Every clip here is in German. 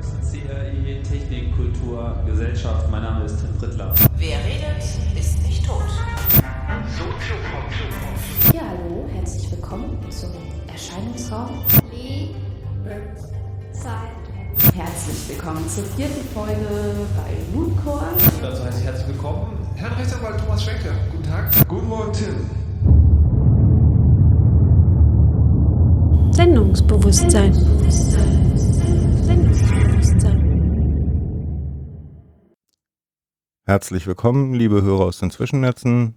CRI Technik, Kultur, Gesellschaft. Mein Name ist Tim Prittler. Wer redet, ist nicht tot. Ja, hallo, herzlich willkommen zum Erscheinungsraum. Zeit. Herzlich willkommen zur vierten Folge bei Mooncore. Dazu heiße ich herzlich willkommen, Herrn Rechtsanwalt Thomas Schwenke. Guten Tag. Guten Morgen, Tim. Sendungsbewusstsein. Sendungsbewusstsein. Herzlich willkommen, liebe Hörer aus den Zwischennetzen,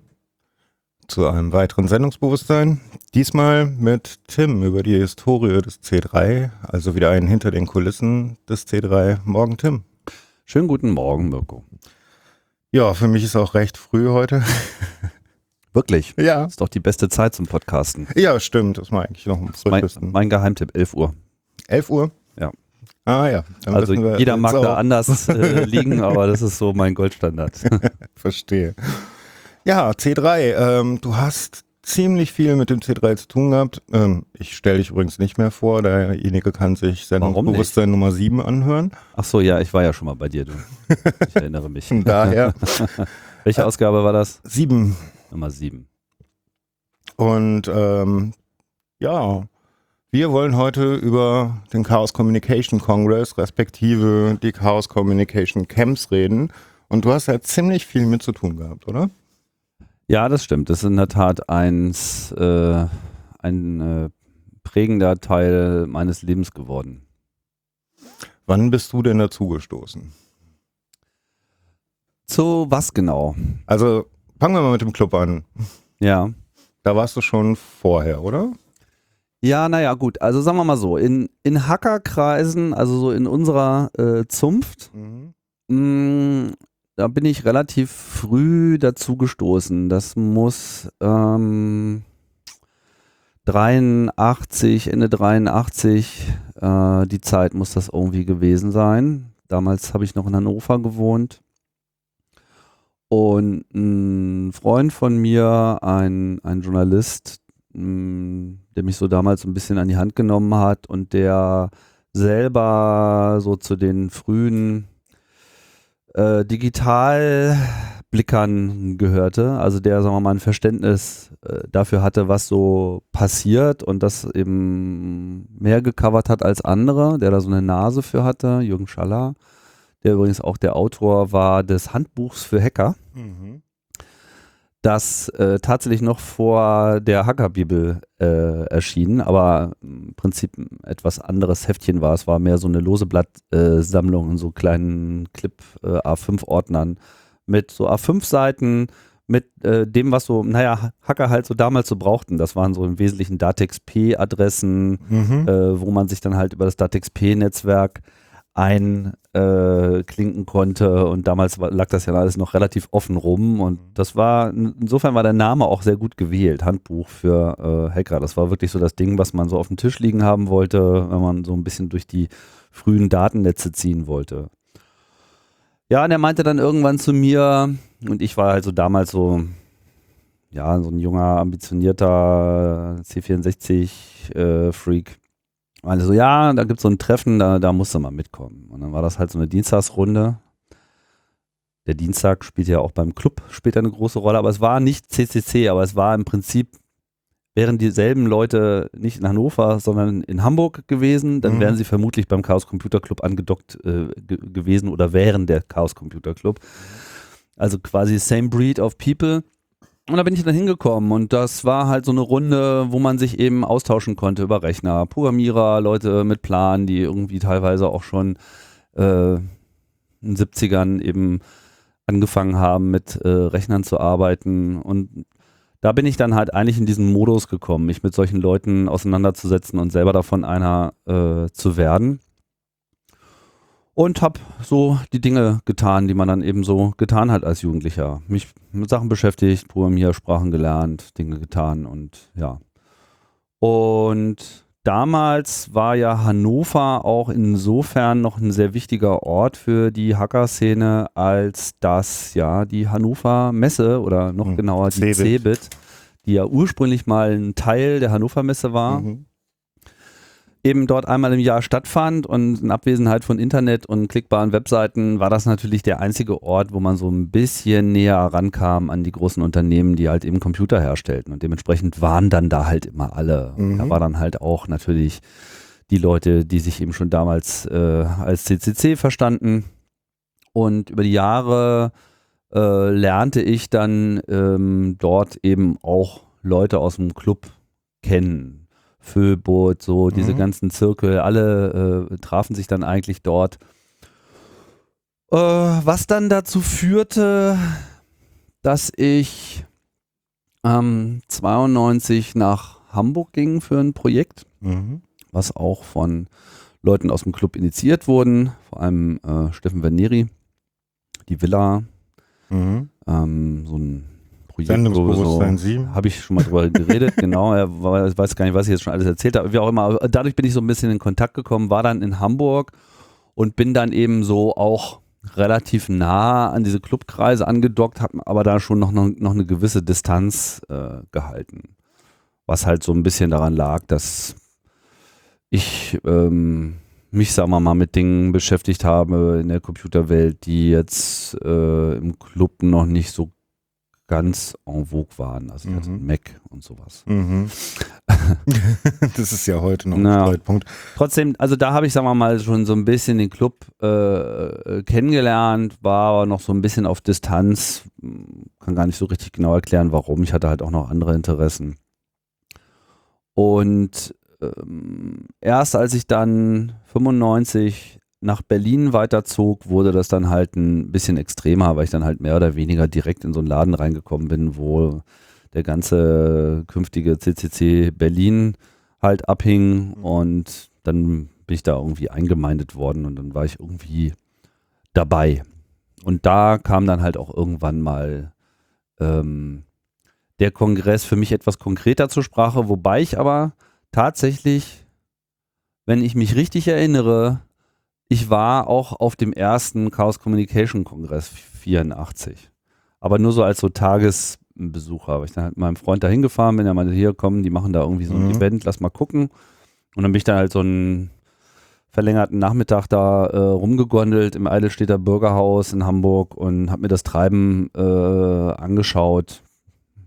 zu einem weiteren Sendungsbewusstsein. Diesmal mit Tim über die Historie des C3, also wieder ein hinter den Kulissen des C3. Morgen, Tim. Schönen guten Morgen, Mirko. Ja, für mich ist auch recht früh heute. Wirklich? Ja. Ist doch die beste Zeit zum Podcasten. Ja, stimmt. Das war eigentlich noch am Mein, mein Geheimtipp, 11 Uhr. 11 Uhr? Ah ja. Dann Also jeder mag da auch. anders äh, liegen, aber das ist so mein Goldstandard. Verstehe. Ja, C3. Ähm, du hast ziemlich viel mit dem C3 zu tun gehabt. Ähm, ich stelle dich übrigens nicht mehr vor. Derjenige kann sich Sendungsbewusstsein Nummer 7 anhören. Ach so, ja, ich war ja schon mal bei dir, du. Ich erinnere mich. Daher Welche Ausgabe war das? 7. Nummer 7. Und ähm, ja, wir wollen heute über den Chaos Communication Congress, respektive die Chaos Communication Camps reden. Und du hast ja ziemlich viel mit zu tun gehabt, oder? Ja, das stimmt. Das ist in der Tat eins, äh, ein äh, prägender Teil meines Lebens geworden. Wann bist du denn dazugestoßen? Zu was genau? Also fangen wir mal mit dem Club an. Ja. Da warst du schon vorher, oder? Ja, naja, gut. Also sagen wir mal so, in, in Hackerkreisen, also so in unserer äh, Zunft, mh, da bin ich relativ früh dazu gestoßen. Das muss ähm, 83, Ende 83, äh, die Zeit muss das irgendwie gewesen sein. Damals habe ich noch in Hannover gewohnt. Und ein Freund von mir, ein, ein Journalist, der mich so damals ein bisschen an die Hand genommen hat und der selber so zu den frühen äh, Digitalblickern gehörte, also der, sagen wir mal, ein Verständnis äh, dafür hatte, was so passiert und das eben mehr gecovert hat als andere, der da so eine Nase für hatte, Jürgen Schaller, der übrigens auch der Autor war des Handbuchs für Hacker das äh, tatsächlich noch vor der Hackerbibel äh, erschien, aber im Prinzip ein etwas anderes Heftchen war. Es war mehr so eine lose Blattsammlung in so kleinen Clip äh, A5-Ordnern mit so A5-Seiten mit äh, dem, was so, naja, Hacker halt so damals so brauchten. Das waren so im Wesentlichen Datex-P-Adressen, Mhm. äh, wo man sich dann halt über das Datex-P-Netzwerk einklinken konnte und damals war, lag das ja alles noch relativ offen rum und das war, insofern war der Name auch sehr gut gewählt, Handbuch für äh, Hacker. Das war wirklich so das Ding, was man so auf dem Tisch liegen haben wollte, wenn man so ein bisschen durch die frühen Datennetze ziehen wollte. Ja, und er meinte dann irgendwann zu mir, und ich war halt so damals so, ja, so ein junger, ambitionierter C64-Freak, meinte so, ja, da gibt es so ein Treffen, da, da musst du mal mitkommen. Und dann war das halt so eine Dienstagsrunde. Der Dienstag spielt ja auch beim Club später eine große Rolle, aber es war nicht CCC, aber es war im Prinzip, wären dieselben Leute nicht in Hannover, sondern in Hamburg gewesen, dann Mhm. wären sie vermutlich beim Chaos Computer Club angedockt äh, ge gewesen oder wären der Chaos Computer Club. Also quasi same breed of people. Und da bin ich dann hingekommen und das war halt so eine Runde, wo man sich eben austauschen konnte über Rechner. Programmierer, Leute mit Plan, die irgendwie teilweise auch schon äh, in den 70ern eben angefangen haben, mit äh, Rechnern zu arbeiten. Und da bin ich dann halt eigentlich in diesen Modus gekommen, mich mit solchen Leuten auseinanderzusetzen und selber davon einer äh, zu werden. Und habe so die Dinge getan, die man dann eben so getan hat als Jugendlicher. Mich mit Sachen beschäftigt, Programmiersprachen gelernt, Dinge getan und ja. Und damals war ja Hannover auch insofern noch ein sehr wichtiger Ort für die Hacker-Szene, als dass ja die Hannover Messe oder noch Hm, genauer die Cebit. Cebit, die ja ursprünglich mal ein Teil der Hannover Messe war, Mhm. Eben dort einmal im Jahr stattfand und in Abwesenheit von Internet und klickbaren Webseiten war das natürlich der einzige Ort, wo man so ein bisschen näher rankam an die großen Unternehmen, die halt eben Computer herstellten und dementsprechend waren dann da halt immer alle. Mhm. Da war dann halt auch natürlich die Leute, die sich eben schon damals äh, als CCC verstanden und über die Jahre äh, lernte ich dann ähm, dort eben auch Leute aus dem Club kennen. Föbot, so diese Mhm. ganzen Zirkel, alle äh, trafen sich dann eigentlich dort. Äh, was dann dazu führte, dass ich ähm, 92 nach Hamburg ging für ein Projekt Mhm. was auch von Leuten aus dem Club initiiert wurden, vor allem äh, Steffen Verneri, die Villa, Mhm. ähm, so ein Projekt, Sendungsbewusstsein so, 7. habe ich schon mal drüber geredet, genau, er war, weiß gar nicht, was ich jetzt schon alles erzählt habe, wie auch immer, dadurch bin ich so ein bisschen in Kontakt gekommen, war dann in Hamburg und bin dann eben so auch relativ nah an diese Clubkreise angedockt, habe aber da schon noch, noch, noch eine gewisse Distanz äh, gehalten. Was halt so ein bisschen daran lag, dass ich ähm, mich, sagen wir mal, mit Dingen beschäftigt habe in der Computerwelt, die jetzt äh, im Club noch nicht so ganz en vogue waren. Also, also Mhm. Mac und sowas. Mhm. das ist ja heute noch ein Na. Streitpunkt. Trotzdem, also da habe ich, sagen wir mal, schon so ein bisschen den Club äh, äh, kennengelernt, war aber noch so ein bisschen auf Distanz, kann gar nicht so richtig genau erklären, warum. Ich hatte halt auch noch andere Interessen. Und ähm, erst als ich dann 95 nach Berlin weiterzog, wurde das dann halt ein bisschen extremer, weil ich dann halt mehr oder weniger direkt in so einen Laden reingekommen bin, wo der ganze künftige CCC Berlin halt abhing und dann bin ich da irgendwie eingemeindet worden und dann war ich irgendwie dabei. Und da kam dann halt auch irgendwann mal ähm, der Kongress für mich etwas konkreter zur Sprache, wobei ich aber tatsächlich, wenn ich mich richtig erinnere, ich war auch auf dem ersten Chaos Communication Kongress 84. Aber nur so als so Tagesbesucher. Weil ich dann halt mit meinem Freund da hingefahren bin, der meinte, hier komm, die machen da irgendwie so ein Mhm. Event, lass mal gucken. Und dann bin ich dann halt so einen verlängerten Nachmittag da äh, rumgegondelt im Eidelstädter Bürgerhaus in Hamburg und habe mir das Treiben äh, angeschaut.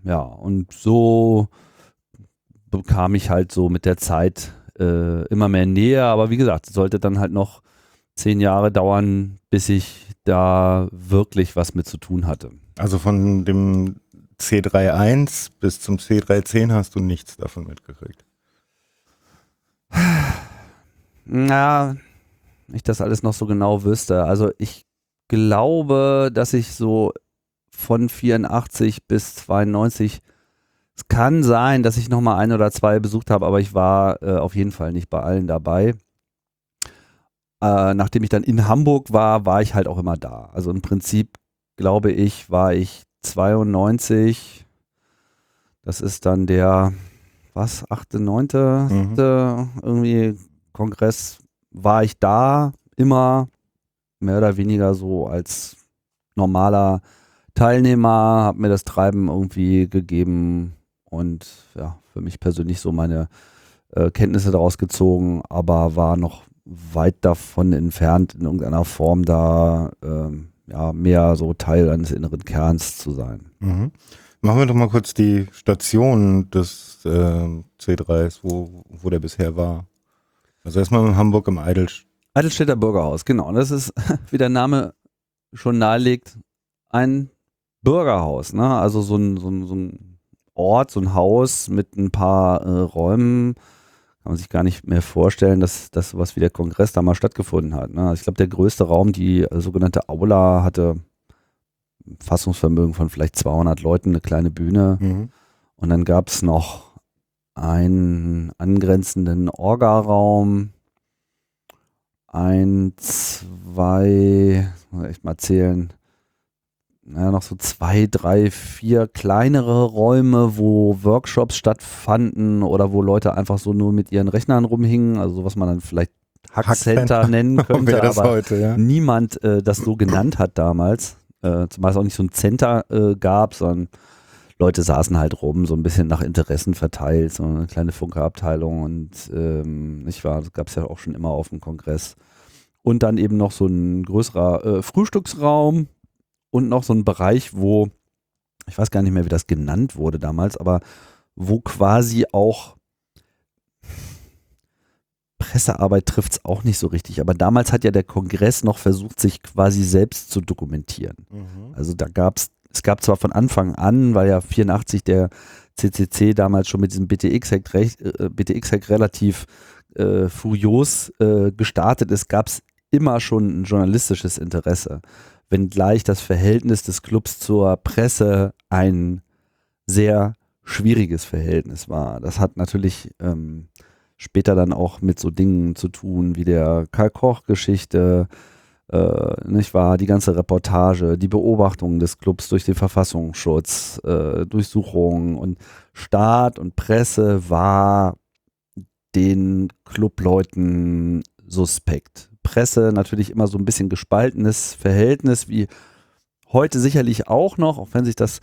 Ja, und so bekam ich halt so mit der Zeit äh, immer mehr Nähe. Aber wie gesagt, es sollte dann halt noch zehn Jahre dauern, bis ich da wirklich was mit zu tun hatte. Also von dem C31 bis zum C310 hast du nichts davon mitgekriegt. Na, ich das alles noch so genau wüsste. Also ich glaube, dass ich so von 84 bis 92, es kann sein, dass ich noch mal ein oder zwei besucht habe, aber ich war äh, auf jeden Fall nicht bei allen dabei. Äh, nachdem ich dann in Hamburg war, war ich halt auch immer da. Also im Prinzip, glaube ich, war ich 92, das ist dann der, was, 8., 9., Mhm. irgendwie Kongress, war ich da immer mehr oder weniger so als normaler Teilnehmer, habe mir das Treiben irgendwie gegeben und ja, für mich persönlich so meine äh, Kenntnisse daraus gezogen, aber war noch weit davon entfernt, in irgendeiner Form da ähm, ja, mehr so Teil eines inneren Kerns zu sein. Mhm. Machen wir doch mal kurz die Station des äh, C3s, wo, wo der bisher war. Also erstmal in Hamburg im Eidelstädter. Eidelstädter Bürgerhaus, genau. Und das ist, wie der Name schon nahelegt, ein Bürgerhaus. Ne? Also so ein, so, ein, so ein Ort, so ein Haus mit ein paar äh, Räumen. Kann man sich gar nicht mehr vorstellen, dass das sowas wie der Kongress da mal stattgefunden hat. Ne? Also ich glaube, der größte Raum, die äh, sogenannte Aula, hatte ein Fassungsvermögen von vielleicht 200 Leuten, eine kleine Bühne. Mhm. Und dann gab es noch einen angrenzenden Orga-Raum, ein, zwei, muss ich echt mal zählen, naja, noch so zwei, drei, vier kleinere Räume, wo Workshops stattfanden oder wo Leute einfach so nur mit ihren Rechnern rumhingen, also was man dann vielleicht Hackcenter nennen könnte, aber heute, ja. niemand äh, das so genannt hat damals. Äh, zumal es auch nicht so ein Center äh, gab, sondern Leute saßen halt rum, so ein bisschen nach Interessen verteilt, so eine kleine Funkerabteilung und ähm, nicht wahr, das gab es ja auch schon immer auf dem Kongress. Und dann eben noch so ein größerer äh, Frühstücksraum und noch so ein Bereich, wo, ich weiß gar nicht mehr, wie das genannt wurde damals, aber wo quasi auch Pressearbeit trifft es auch nicht so richtig. Aber damals hat ja der Kongress noch versucht, sich quasi selbst zu dokumentieren. Also da gab es, es gab zwar von Anfang an, weil ja 84 der CCC damals schon mit diesem BTX-Hack äh, BTX relativ äh, furios äh, gestartet ist, gab es immer schon ein journalistisches Interesse. Wenngleich das Verhältnis des Clubs zur Presse ein sehr schwieriges Verhältnis war. Das hat natürlich ähm, später dann auch mit so Dingen zu tun wie der Karl Koch-Geschichte, äh, nicht wahr, die ganze Reportage, die Beobachtung des Clubs durch den Verfassungsschutz, äh, Durchsuchungen und Staat und Presse war den Clubleuten suspekt. Presse natürlich immer so ein bisschen gespaltenes Verhältnis, wie heute sicherlich auch noch, auch wenn sich das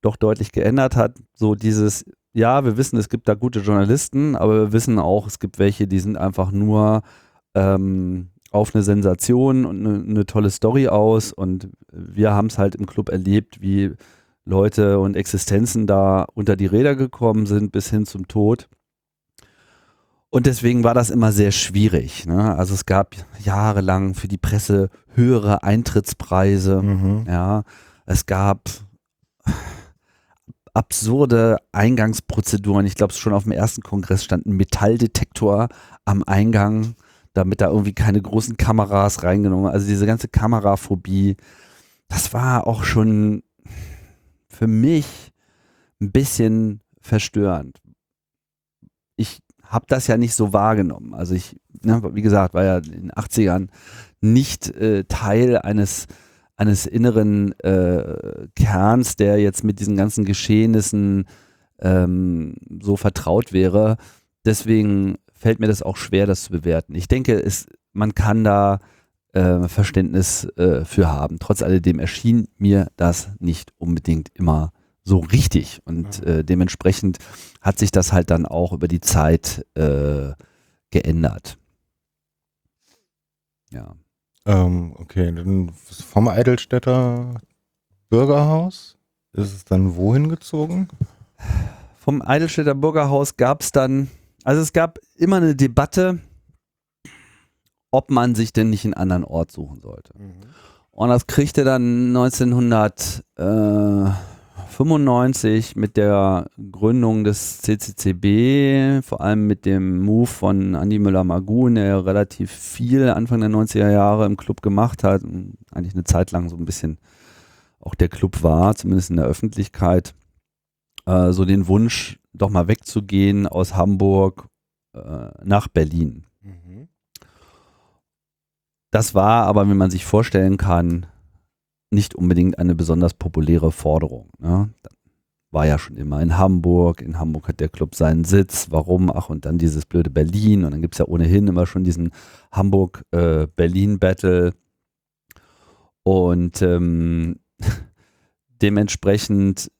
doch deutlich geändert hat. So dieses, ja, wir wissen, es gibt da gute Journalisten, aber wir wissen auch, es gibt welche, die sind einfach nur ähm, auf eine Sensation und eine, eine tolle Story aus. Und wir haben es halt im Club erlebt, wie Leute und Existenzen da unter die Räder gekommen sind bis hin zum Tod. Und deswegen war das immer sehr schwierig. Ne? Also es gab jahrelang für die Presse höhere Eintrittspreise. Mhm. Ja, es gab absurde Eingangsprozeduren. Ich glaube, schon auf dem ersten Kongress stand ein Metalldetektor am Eingang, damit da irgendwie keine großen Kameras reingenommen. Also diese ganze Kameraphobie, das war auch schon für mich ein bisschen verstörend. Ich habe das ja nicht so wahrgenommen. Also ich, ne, wie gesagt, war ja in den 80ern nicht äh, Teil eines eines inneren äh, Kerns, der jetzt mit diesen ganzen Geschehnissen ähm, so vertraut wäre. Deswegen fällt mir das auch schwer, das zu bewerten. Ich denke, es, man kann da äh, Verständnis äh, für haben. Trotz alledem erschien mir das nicht unbedingt immer so richtig. Und äh, dementsprechend hat sich das halt dann auch über die Zeit äh, geändert. Ja. Ähm, okay, dann vom Eidelstädter Bürgerhaus ist es dann wohin gezogen? Vom Eidelstädter Bürgerhaus gab es dann, also es gab immer eine Debatte, ob man sich denn nicht einen anderen Ort suchen sollte. Und das kriegte dann 1995 mit der Gründung des CCCB, vor allem mit dem Move von Andy Müller-Magun, der ja relativ viel Anfang der 90er Jahre im Club gemacht hat und eigentlich eine Zeit lang so ein bisschen auch der Club war, zumindest in der Öffentlichkeit, äh, so den Wunsch, doch mal wegzugehen aus Hamburg äh, nach Berlin. Das war aber, wie man sich vorstellen kann, nicht unbedingt eine besonders populäre Forderung. Ne? War ja schon immer in Hamburg. In Hamburg hat der Club seinen Sitz. Warum? Ach, und dann dieses blöde Berlin. Und dann gibt es ja ohnehin immer schon diesen Hamburg-Berlin-Battle. und ähm, dementsprechend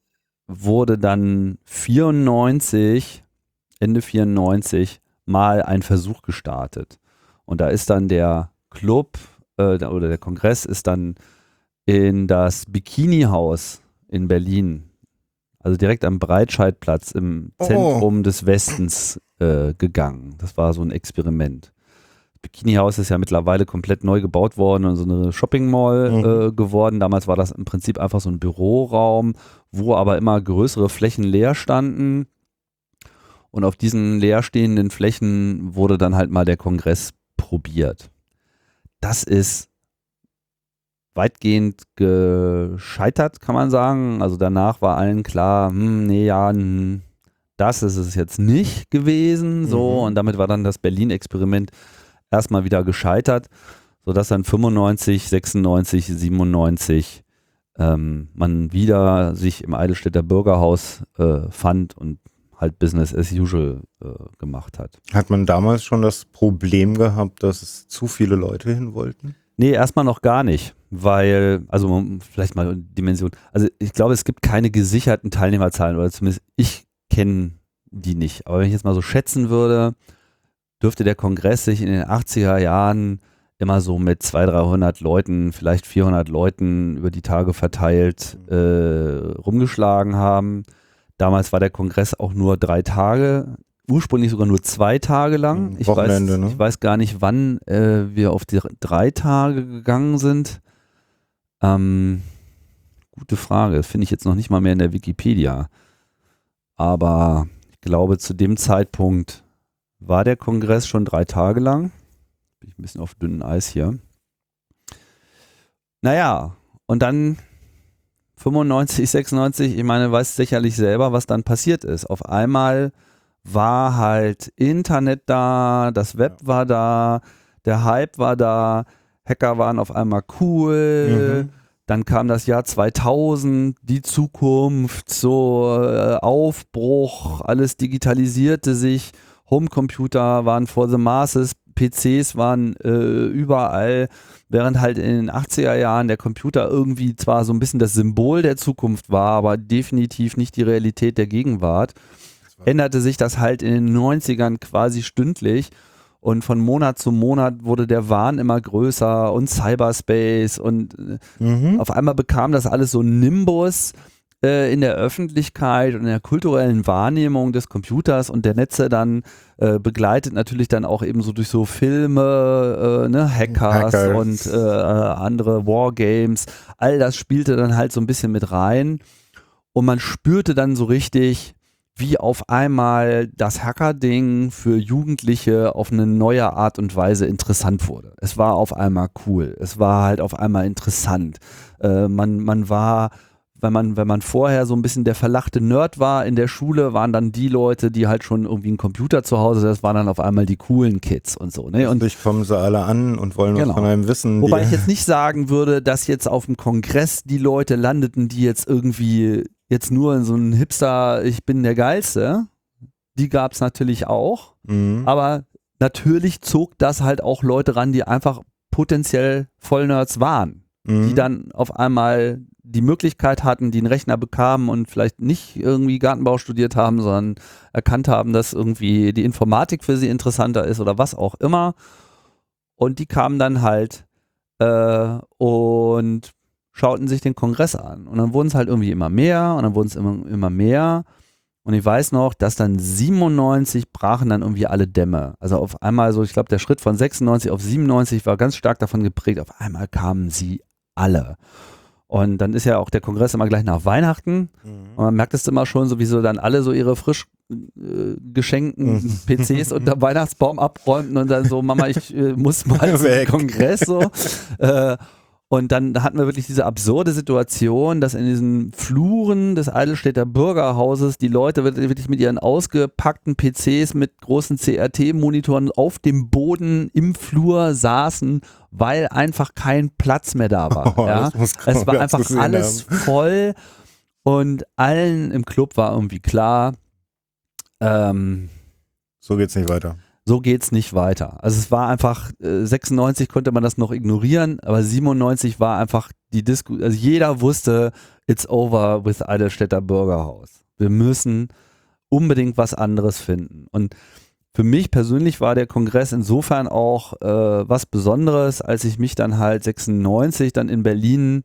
wurde dann 94, Ende 94, mal ein Versuch gestartet. Und da ist dann der Club äh, oder der Kongress ist dann in das Bikini-Haus in Berlin, also direkt am Breitscheidplatz im Oh. Zentrum des Westens äh, gegangen. Das war so ein Experiment. Das Bikini-Haus ist ja mittlerweile komplett neu gebaut worden und so eine Shopping-Mall Mhm. äh, geworden. Damals war das im Prinzip einfach so ein Büroraum, wo aber immer größere Flächen leer standen. Und auf diesen leerstehenden Flächen wurde dann halt mal der Kongress probiert. Das ist weitgehend gescheitert, kann man sagen. Also danach war allen klar, hm, nee, ja, hm, das ist es jetzt nicht gewesen. So, Mhm. und damit war dann das Berlin-Experiment erstmal wieder gescheitert, sodass dann 95, 96, 97 ähm, man wieder sich im Eidelstädter Bürgerhaus äh, fand und halt Business as usual äh, gemacht hat. Hat man damals schon das Problem gehabt, dass es zu viele Leute hin wollten? Nee, erstmal noch gar nicht, weil, also vielleicht mal Dimension. Also ich glaube, es gibt keine gesicherten Teilnehmerzahlen oder zumindest ich kenne die nicht. Aber wenn ich jetzt mal so schätzen würde, dürfte der Kongress sich in den 80er Jahren immer so mit 200, 300 Leuten, vielleicht 400 Leuten über die Tage verteilt äh, rumgeschlagen haben. Damals war der Kongress auch nur drei Tage, ursprünglich sogar nur zwei Tage lang. Mhm, Ich, Wochenende, weiß, ne? ich weiß gar nicht, wann äh, wir auf die drei Tage gegangen sind. Ähm, gute Frage, das finde ich jetzt noch nicht mal mehr in der Wikipedia. Aber ich glaube, zu dem Zeitpunkt war der Kongress schon drei Tage lang. Bin ich ein bisschen auf dünnem Eis hier. Naja, und dann 95, 96, ich meine, weiß sicherlich selber, was dann passiert ist. Auf einmal war halt Internet da, das Web war da, der Hype war da, Hacker waren auf einmal cool. Mhm. Dann kam das Jahr 2000, die Zukunft, so äh, Aufbruch, alles digitalisierte sich, Homecomputer waren for the masses, PCs waren äh, überall, während halt in den 80er Jahren der Computer irgendwie zwar so ein bisschen das Symbol der Zukunft war, aber definitiv nicht die Realität der Gegenwart, änderte sich das halt in den 90ern quasi stündlich. Und von Monat zu Monat wurde der Wahn immer größer und Cyberspace und äh, Mhm. auf einmal bekam das alles so Nimbus äh, in der Öffentlichkeit und in der kulturellen Wahrnehmung des Computers und der Netze dann äh, begleitet natürlich dann auch eben so durch so Filme, äh, ne, Hackers, Hackers. und äh, andere Wargames. All das spielte dann halt so ein bisschen mit rein und man spürte dann so richtig, wie auf einmal das Hacker-Ding für Jugendliche auf eine neue Art und Weise interessant wurde. Es war auf einmal cool. Es war halt auf einmal interessant. Äh, man, man war, wenn man, wenn man vorher so ein bisschen der verlachte Nerd war in der Schule, waren dann die Leute, die halt schon irgendwie einen Computer zu Hause, das waren dann auf einmal die coolen Kids und so. Ne? Und dich kommen sie alle an und wollen Genau. was von einem wissen. Wobei ich jetzt nicht sagen würde, dass jetzt auf dem Kongress die Leute landeten, die jetzt irgendwie jetzt nur in so einem Hipster, ich bin der Geilste. Die gab es natürlich auch. Mhm. Aber natürlich zog das halt auch Leute ran, die einfach potenziell Vollnerds waren. Mhm. Die dann auf einmal die Möglichkeit hatten, die einen Rechner bekamen und vielleicht nicht irgendwie Gartenbau studiert haben, sondern erkannt haben, dass irgendwie die Informatik für sie interessanter ist oder was auch immer. Und die kamen dann halt äh, und schauten sich den Kongress an. Und dann wurden es halt irgendwie immer mehr und dann wurden es immer, immer mehr. Und ich weiß noch, dass dann 97 brachen dann irgendwie alle Dämme. Also auf einmal so, ich glaube, der Schritt von 96 auf 97 war ganz stark davon geprägt. Auf einmal kamen sie alle. Und dann ist ja auch der Kongress immer gleich nach Weihnachten. Und man merkt es immer schon, sowieso dann alle so ihre frisch äh, geschenkten Mhm. PCs unter Weihnachtsbaum abräumten und dann so, Mama, ich äh, muss mal zum. Kongress so. Äh, und dann hatten wir wirklich diese absurde Situation, dass in diesen Fluren des Eidelstädter Bürgerhauses die Leute wirklich mit ihren ausgepackten PCs mit großen CRT-Monitoren auf dem Boden im Flur saßen, weil einfach kein Platz mehr da war. Oh, ja? Es war einfach alles voll und allen im Club war irgendwie klar, ähm, So geht's nicht weiter. So geht's nicht weiter. Also es war einfach, äh, 96 konnte man das noch ignorieren, aber 97 war einfach die Disku, also jeder wusste, it's over with Eidelstädter Bürgerhaus. Wir müssen unbedingt was anderes finden. Und für mich persönlich war der Kongress insofern auch äh, was Besonderes, als ich mich dann halt 96 dann in Berlin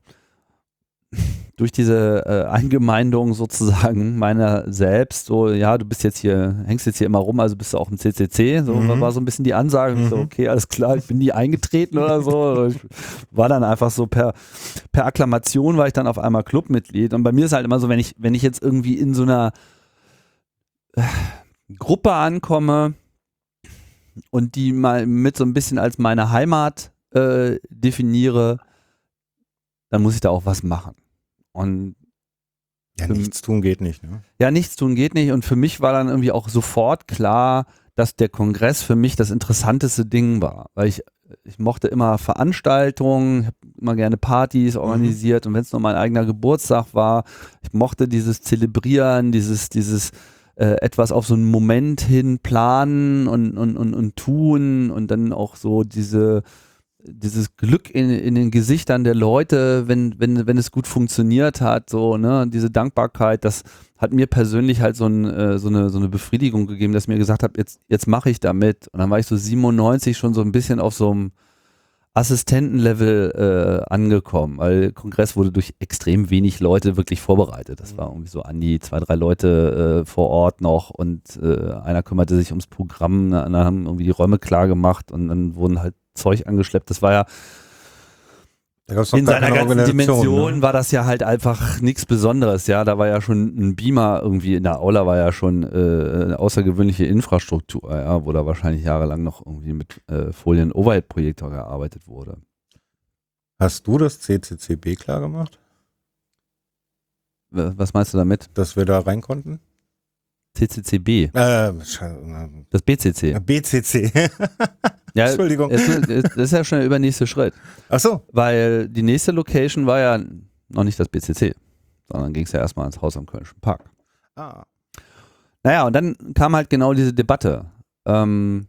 durch diese äh, Eingemeindung sozusagen meiner selbst, so, ja, du bist jetzt hier, hängst jetzt hier immer rum, also bist du auch im CCC, so Mhm. war so ein bisschen die Ansage, ich so, Mhm. okay, alles klar, ich bin nie eingetreten oder so. Ich war dann einfach so per, per Akklamation war ich dann auf einmal Clubmitglied und bei mir ist halt immer so, wenn ich, wenn ich jetzt irgendwie in so einer äh, Gruppe ankomme und die mal mit so ein bisschen als meine Heimat äh, definiere, dann muss ich da auch was machen. Und Ja, nichts tun geht nicht. Ne? ja, nichts tun geht nicht. Und für mich war dann irgendwie auch sofort klar, dass der Kongress für mich das interessanteste Ding war. Weil ich, ich mochte immer Veranstaltungen, habe immer gerne Partys organisiert und wenn es nur mein eigener Geburtstag war, ich mochte dieses Zelebrieren, dieses, dieses äh, etwas auf so einen Moment hin planen und, und, und, und tun und dann auch so diese dieses Glück in, in den Gesichtern der Leute, wenn, wenn, wenn es gut funktioniert hat, so, ne, diese Dankbarkeit, das hat mir persönlich halt so, ein, äh, so, eine, so eine Befriedigung gegeben, dass mir gesagt habe, jetzt, jetzt mache ich damit. Und dann war ich so 97 schon so ein bisschen auf so einem Assistentenlevel äh, angekommen, weil Kongress wurde durch extrem wenig Leute wirklich vorbereitet. Das war irgendwie so an die zwei, drei Leute äh, vor Ort noch und äh, einer kümmerte sich ums Programm, dann haben irgendwie die Räume klar gemacht und dann wurden halt Zeug angeschleppt. Das war ja in seiner ganzen Dimension ne? war das ja halt einfach nichts Besonderes. Ja, da war ja schon ein Beamer irgendwie in der Aula war ja schon äh, eine außergewöhnliche Infrastruktur, ja, wo da wahrscheinlich jahrelang noch irgendwie mit äh, Folien-Overhead-Projektor gearbeitet wurde. Hast du das CCCB klar gemacht, Was meinst du damit? dass wir da rein konnten? CCCB, Äh, Sche- das BCC. äh, BCC. Ja, Entschuldigung. es es- Das ist ja schon der übernächste Schritt, Ach so. weil die nächste Location war ja noch nicht das BCC, sondern ging es ja erstmal ins Haus am Kölnischen Park. Ah. Naja, und dann kam halt genau diese Debatte. Ähm,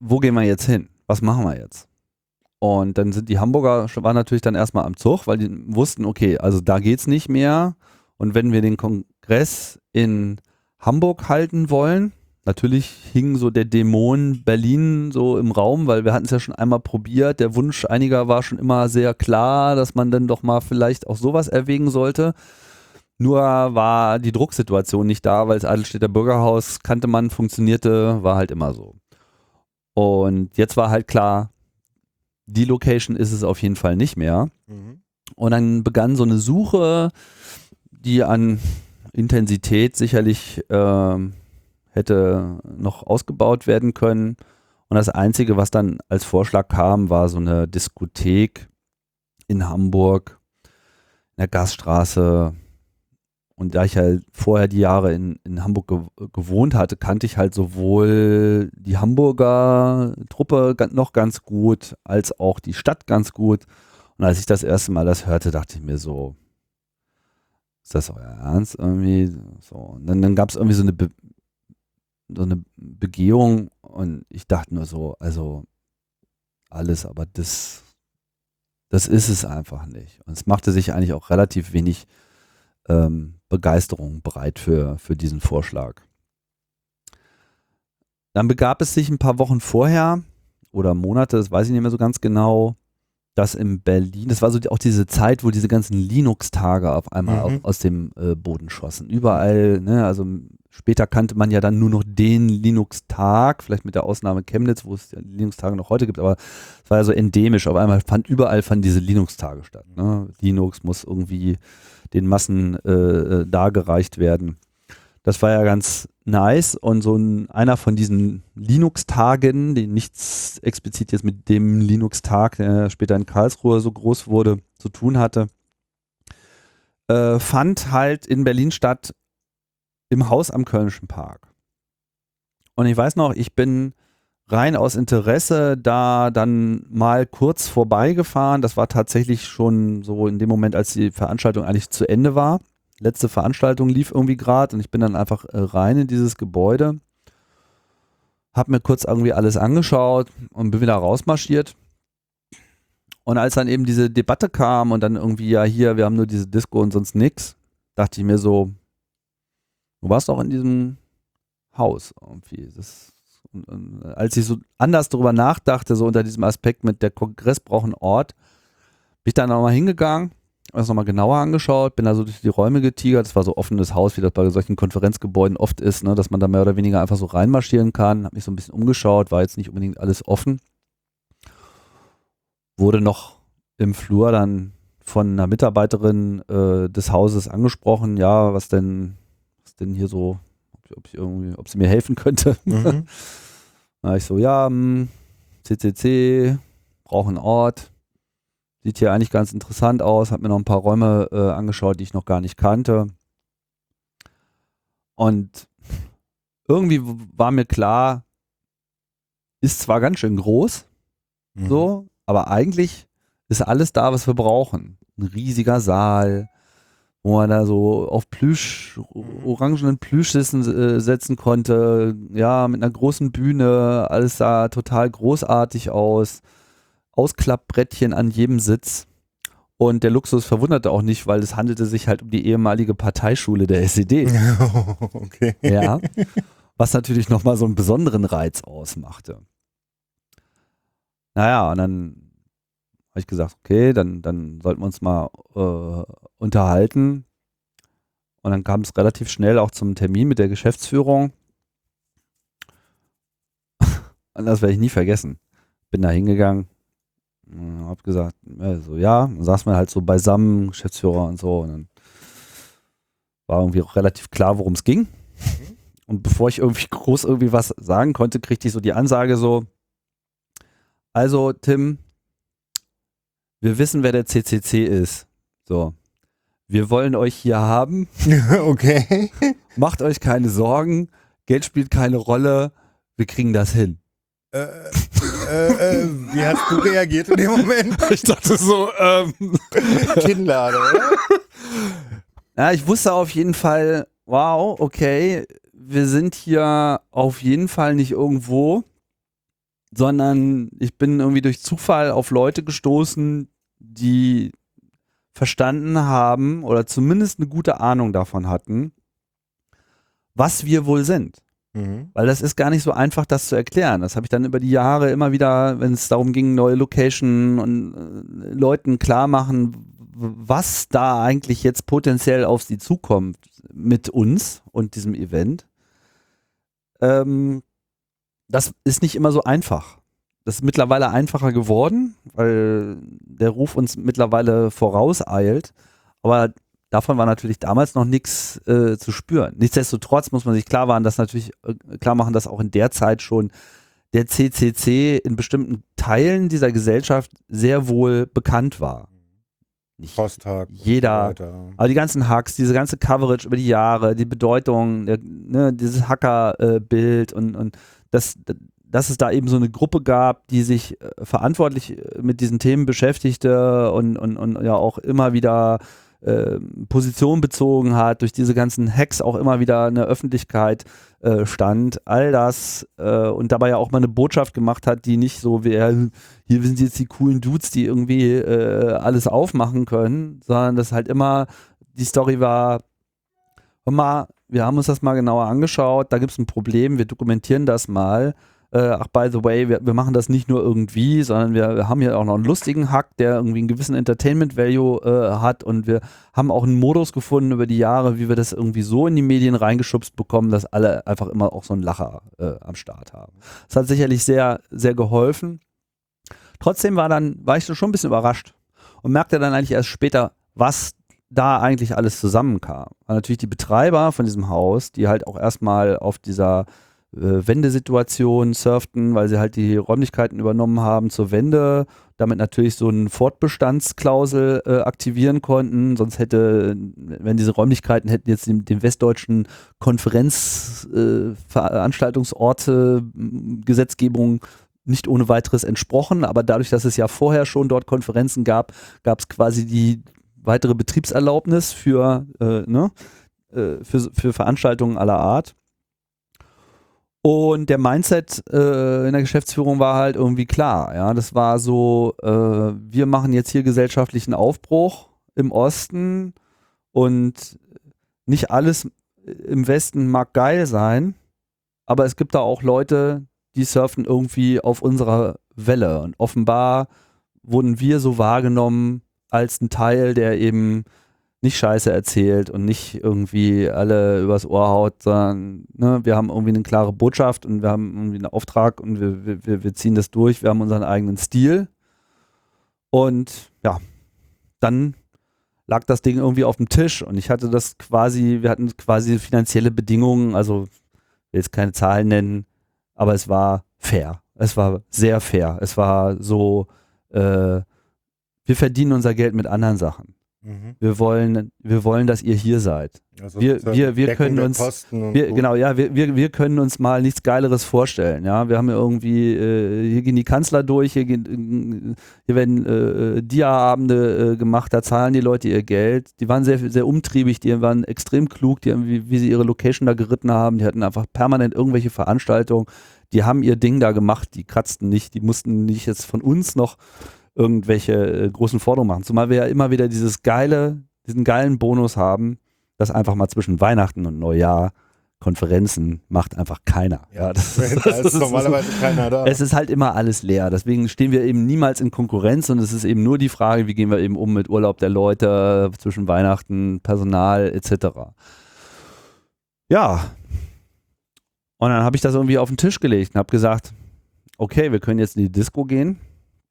wo gehen wir jetzt hin? Was machen wir jetzt? Und dann sind die Hamburger waren natürlich dann erstmal am Zug, weil die wussten, okay, also da geht's nicht mehr. Und wenn wir den Kongress in Hamburg halten wollen, natürlich hing so der Dämon Berlin so im Raum, weil wir hatten es ja schon einmal probiert. Der Wunsch einiger war schon immer sehr klar, dass man dann doch mal vielleicht auch sowas erwägen sollte. Nur war die Drucksituation nicht da, weil das Adelstädter Bürgerhaus kannte man, funktionierte, war halt immer so. Und jetzt war halt klar, die Location ist es auf jeden Fall nicht mehr. Mhm. Und dann begann so eine Suche, die an Intensität sicherlich ähm, hätte noch ausgebaut werden können. Und das Einzige, was dann als Vorschlag kam, war so eine Diskothek in Hamburg, in der Gaststraße. Und da ich halt vorher die Jahre in, in Hamburg ge gewohnt hatte, kannte ich halt sowohl die Hamburger Truppe noch ganz gut, als auch die Stadt ganz gut. Und als ich das erste Mal das hörte, dachte ich mir so, ist das euer Ernst irgendwie? So. Und dann, dann gab es irgendwie so eine, so eine Begehung und ich dachte nur so, also alles, aber das, das ist es einfach nicht. Und es machte sich eigentlich auch relativ wenig ähm, Begeisterung bereit für, für diesen Vorschlag. Dann begab es sich ein paar Wochen vorher oder Monate, das weiß ich nicht mehr so ganz genau, dass in Berlin, das war so die, auch diese Zeit, wo diese ganzen Linux-Tage auf einmal Mhm. auf, aus dem äh, Boden schossen. Überall, ne, also später kannte man ja dann nur noch den Linux-Tag, vielleicht mit der Ausnahme Chemnitz, wo es ja Linux-Tage noch heute gibt, aber es war ja so endemisch. Auf einmal fand überall fanden diese Linux-Tage statt. Ne? Linux muss irgendwie den Massen äh, äh, dargereicht werden. Das war ja ganz nice und so ein, einer von diesen Linux-Tagen, die nichts explizit jetzt mit dem Linux-Tag, der später in Karlsruhe so groß wurde, zu tun hatte, äh, fand halt in Berlin statt im Haus am Kölnischen Park. Und ich weiß noch, ich bin rein aus Interesse da dann mal kurz vorbeigefahren. Das war tatsächlich schon so in dem Moment, als die Veranstaltung eigentlich zu Ende war letzte Veranstaltung lief irgendwie gerade und ich bin dann einfach äh, rein in dieses Gebäude, hab mir kurz irgendwie alles angeschaut und bin wieder rausmarschiert. Und als dann eben diese Debatte kam und dann irgendwie, ja, hier, wir haben nur diese Disco und sonst nix, dachte ich mir so, du warst doch in diesem Haus irgendwie. Das, und, und, als ich so anders darüber nachdachte, so unter diesem Aspekt mit der Kongress braucht einen Ort, bin ich dann nochmal hingegangen habe das nochmal genauer angeschaut, bin da so durch die Räume getigert. Das war so offenes Haus, wie das bei solchen Konferenzgebäuden oft ist, ne, dass man da mehr oder weniger einfach so reinmarschieren kann. Habe mich so ein bisschen umgeschaut, war jetzt nicht unbedingt alles offen. Wurde noch im Flur dann von einer Mitarbeiterin äh, des Hauses angesprochen, ja, was denn, was denn hier so, ob, ich irgendwie, ob sie mir helfen könnte. Mhm. Da ich so, ja, hm, CCC, brauche einen Ort. Sieht hier eigentlich ganz interessant aus. Hab mir noch ein paar Räume äh, angeschaut, die ich noch gar nicht kannte. Und irgendwie war mir klar, ist zwar ganz schön groß, Mhm. so, aber eigentlich ist alles da, was wir brauchen. Ein riesiger Saal, wo man da so auf Plüsch, orangenen Plüschsissen äh, setzen konnte, ja, mit einer großen Bühne, alles sah total großartig aus, Ausklappbrettchen an jedem Sitz. Und der Luxus verwunderte auch nicht, weil es handelte sich halt um die ehemalige Parteischule der SED. okay. Ja. Was natürlich nochmal so einen besonderen Reiz ausmachte. Naja, und dann habe ich gesagt, okay, dann, dann sollten wir uns mal äh, unterhalten. Und dann kam es relativ schnell auch zum Termin mit der Geschäftsführung. Und das werde ich nie vergessen. Bin da hingegangen, habe gesagt, also ja, dann saßen wir halt so beisammen, Geschäftsführer und so. Und dann war irgendwie auch relativ klar, worum es ging. Und bevor ich irgendwie groß irgendwie was sagen konnte, kriegte ich so die Ansage so, also Tim, wir wissen, wer der CCC ist. So, wir wollen euch hier haben. okay. Macht euch keine Sorgen. Geld spielt keine Rolle. Wir kriegen das hin. Äh, äh, äh, wie hast du reagiert in dem Moment? Ich dachte so, ähm. Kinnlade, oder? Ja, ich wusste auf jeden Fall, wow, okay, wir sind hier auf jeden Fall nicht irgendwo, sondern ich bin irgendwie durch Zufall auf Leute gestoßen, die verstanden haben oder zumindest eine gute Ahnung davon hatten, was wir wohl sind. Mhm. Weil das ist gar nicht so einfach, das zu erklären. Das habe ich dann über die Jahre immer wieder, wenn es darum ging, neue Location und äh, Leuten klar machen, was da eigentlich jetzt potenziell auf sie zukommt mit uns und diesem Event. Ähm, das ist nicht immer so einfach. Das ist mittlerweile einfacher geworden, weil der Ruf uns mittlerweile vorauseilt. Aber davon war natürlich damals noch nichts äh, zu spüren. Nichtsdestotrotz muss man sich klar machen, dass natürlich äh, klar machen, dass auch in der Zeit schon der CCC in bestimmten Teilen dieser Gesellschaft sehr wohl bekannt war. Nicht Posttag. Jeder- So aber die ganzen Hacks, diese ganze Coverage über die Jahre, die Bedeutung, der, ne, dieses Hacker-Bild und, und das, dass es da eben so eine Gruppe gab, die sich äh, verantwortlich äh, mit diesen Themen beschäftigte und, und, und ja auch immer wieder äh, Position bezogen hat, durch diese ganzen Hacks auch immer wieder in der Öffentlichkeit äh, stand, all das äh, und dabei ja auch mal eine Botschaft gemacht hat, die nicht so wie, hier sind jetzt die coolen Dudes, die irgendwie äh, alles aufmachen können, sondern das halt immer die Story war, hör mal, wir haben uns das mal genauer angeschaut, da gibt es ein Problem, wir dokumentieren das mal. Äh, ach, by the way, wir, wir machen das nicht nur irgendwie, sondern wir, wir haben hier auch noch einen lustigen Hack, der irgendwie einen gewissen Entertainment-Value äh, hat und wir haben auch einen Modus gefunden über die Jahre, wie wir das irgendwie so in die Medien reingeschubst bekommen, dass alle einfach immer auch so einen Lacher äh, am Start haben. Das hat sicherlich sehr, sehr geholfen. Trotzdem war dann, war ich so schon ein bisschen überrascht und merkte dann eigentlich erst später, was da eigentlich alles zusammenkam. Weil natürlich die Betreiber von diesem Haus, die halt auch erstmal auf dieser Wendesituation surften, weil sie halt die Räumlichkeiten übernommen haben zur Wende, damit natürlich so eine Fortbestandsklausel äh, aktivieren konnten. Sonst hätte, wenn diese Räumlichkeiten hätten jetzt dem, dem westdeutschen Konferenzveranstaltungsorte Gesetzgebung nicht ohne weiteres entsprochen, aber dadurch, dass es ja vorher schon dort Konferenzen gab, gab es quasi die weitere Betriebserlaubnis für, äh, ne, äh, für, für Veranstaltungen aller Art. Und der Mindset äh, in der Geschäftsführung war halt irgendwie klar. Ja, das war so, äh, wir machen jetzt hier gesellschaftlichen Aufbruch im Osten und nicht alles im Westen mag geil sein, aber es gibt da auch Leute, die surfen irgendwie auf unserer Welle. Und offenbar wurden wir so wahrgenommen als ein Teil, der eben nicht Scheiße erzählt und nicht irgendwie alle übers Ohr haut, sondern ne, wir haben irgendwie eine klare Botschaft und wir haben irgendwie einen Auftrag und wir, wir, wir ziehen das durch, wir haben unseren eigenen Stil. Und ja, dann lag das Ding irgendwie auf dem Tisch und ich hatte das quasi, wir hatten quasi finanzielle Bedingungen, also will jetzt keine Zahlen nennen, aber es war fair. Es war sehr fair. Es war so, äh, wir verdienen unser Geld mit anderen Sachen. Mhm. Wir wollen, wir wollen, dass ihr hier seid. Also Wir- wir- wir Deckung können uns- Wir, so. genau, ja, wir, wir, wir können uns mal nichts Geileres vorstellen. Ja, wir haben ja irgendwie, äh, hier gehen die Kanzler durch, hier, gehen, äh, hier werden äh, Dia-Abende äh, gemacht, da zahlen die Leute ihr Geld. Die waren sehr, sehr umtriebig, die waren extrem klug, die haben, wie, wie sie ihre Location da geritten haben, die hatten einfach permanent irgendwelche Veranstaltungen, die haben ihr Ding da gemacht, die kratzten nicht, die mussten nicht jetzt von uns noch irgendwelche äh, großen Forderungen machen. Zumal wir ja immer wieder dieses geile, diesen geilen Bonus haben, dass einfach mal zwischen Weihnachten und Neujahr Konferenzen macht einfach keiner. Ja, das, da ist normalerweise keiner da. es ist halt immer alles leer. Deswegen stehen wir eben niemals in Konkurrenz und es ist eben nur die Frage, wie gehen wir eben um mit Urlaub der Leute zwischen Weihnachten, Personal etc. Ja. Und dann habe ich das irgendwie auf den Tisch gelegt und habe gesagt, okay, wir können jetzt in die Disco gehen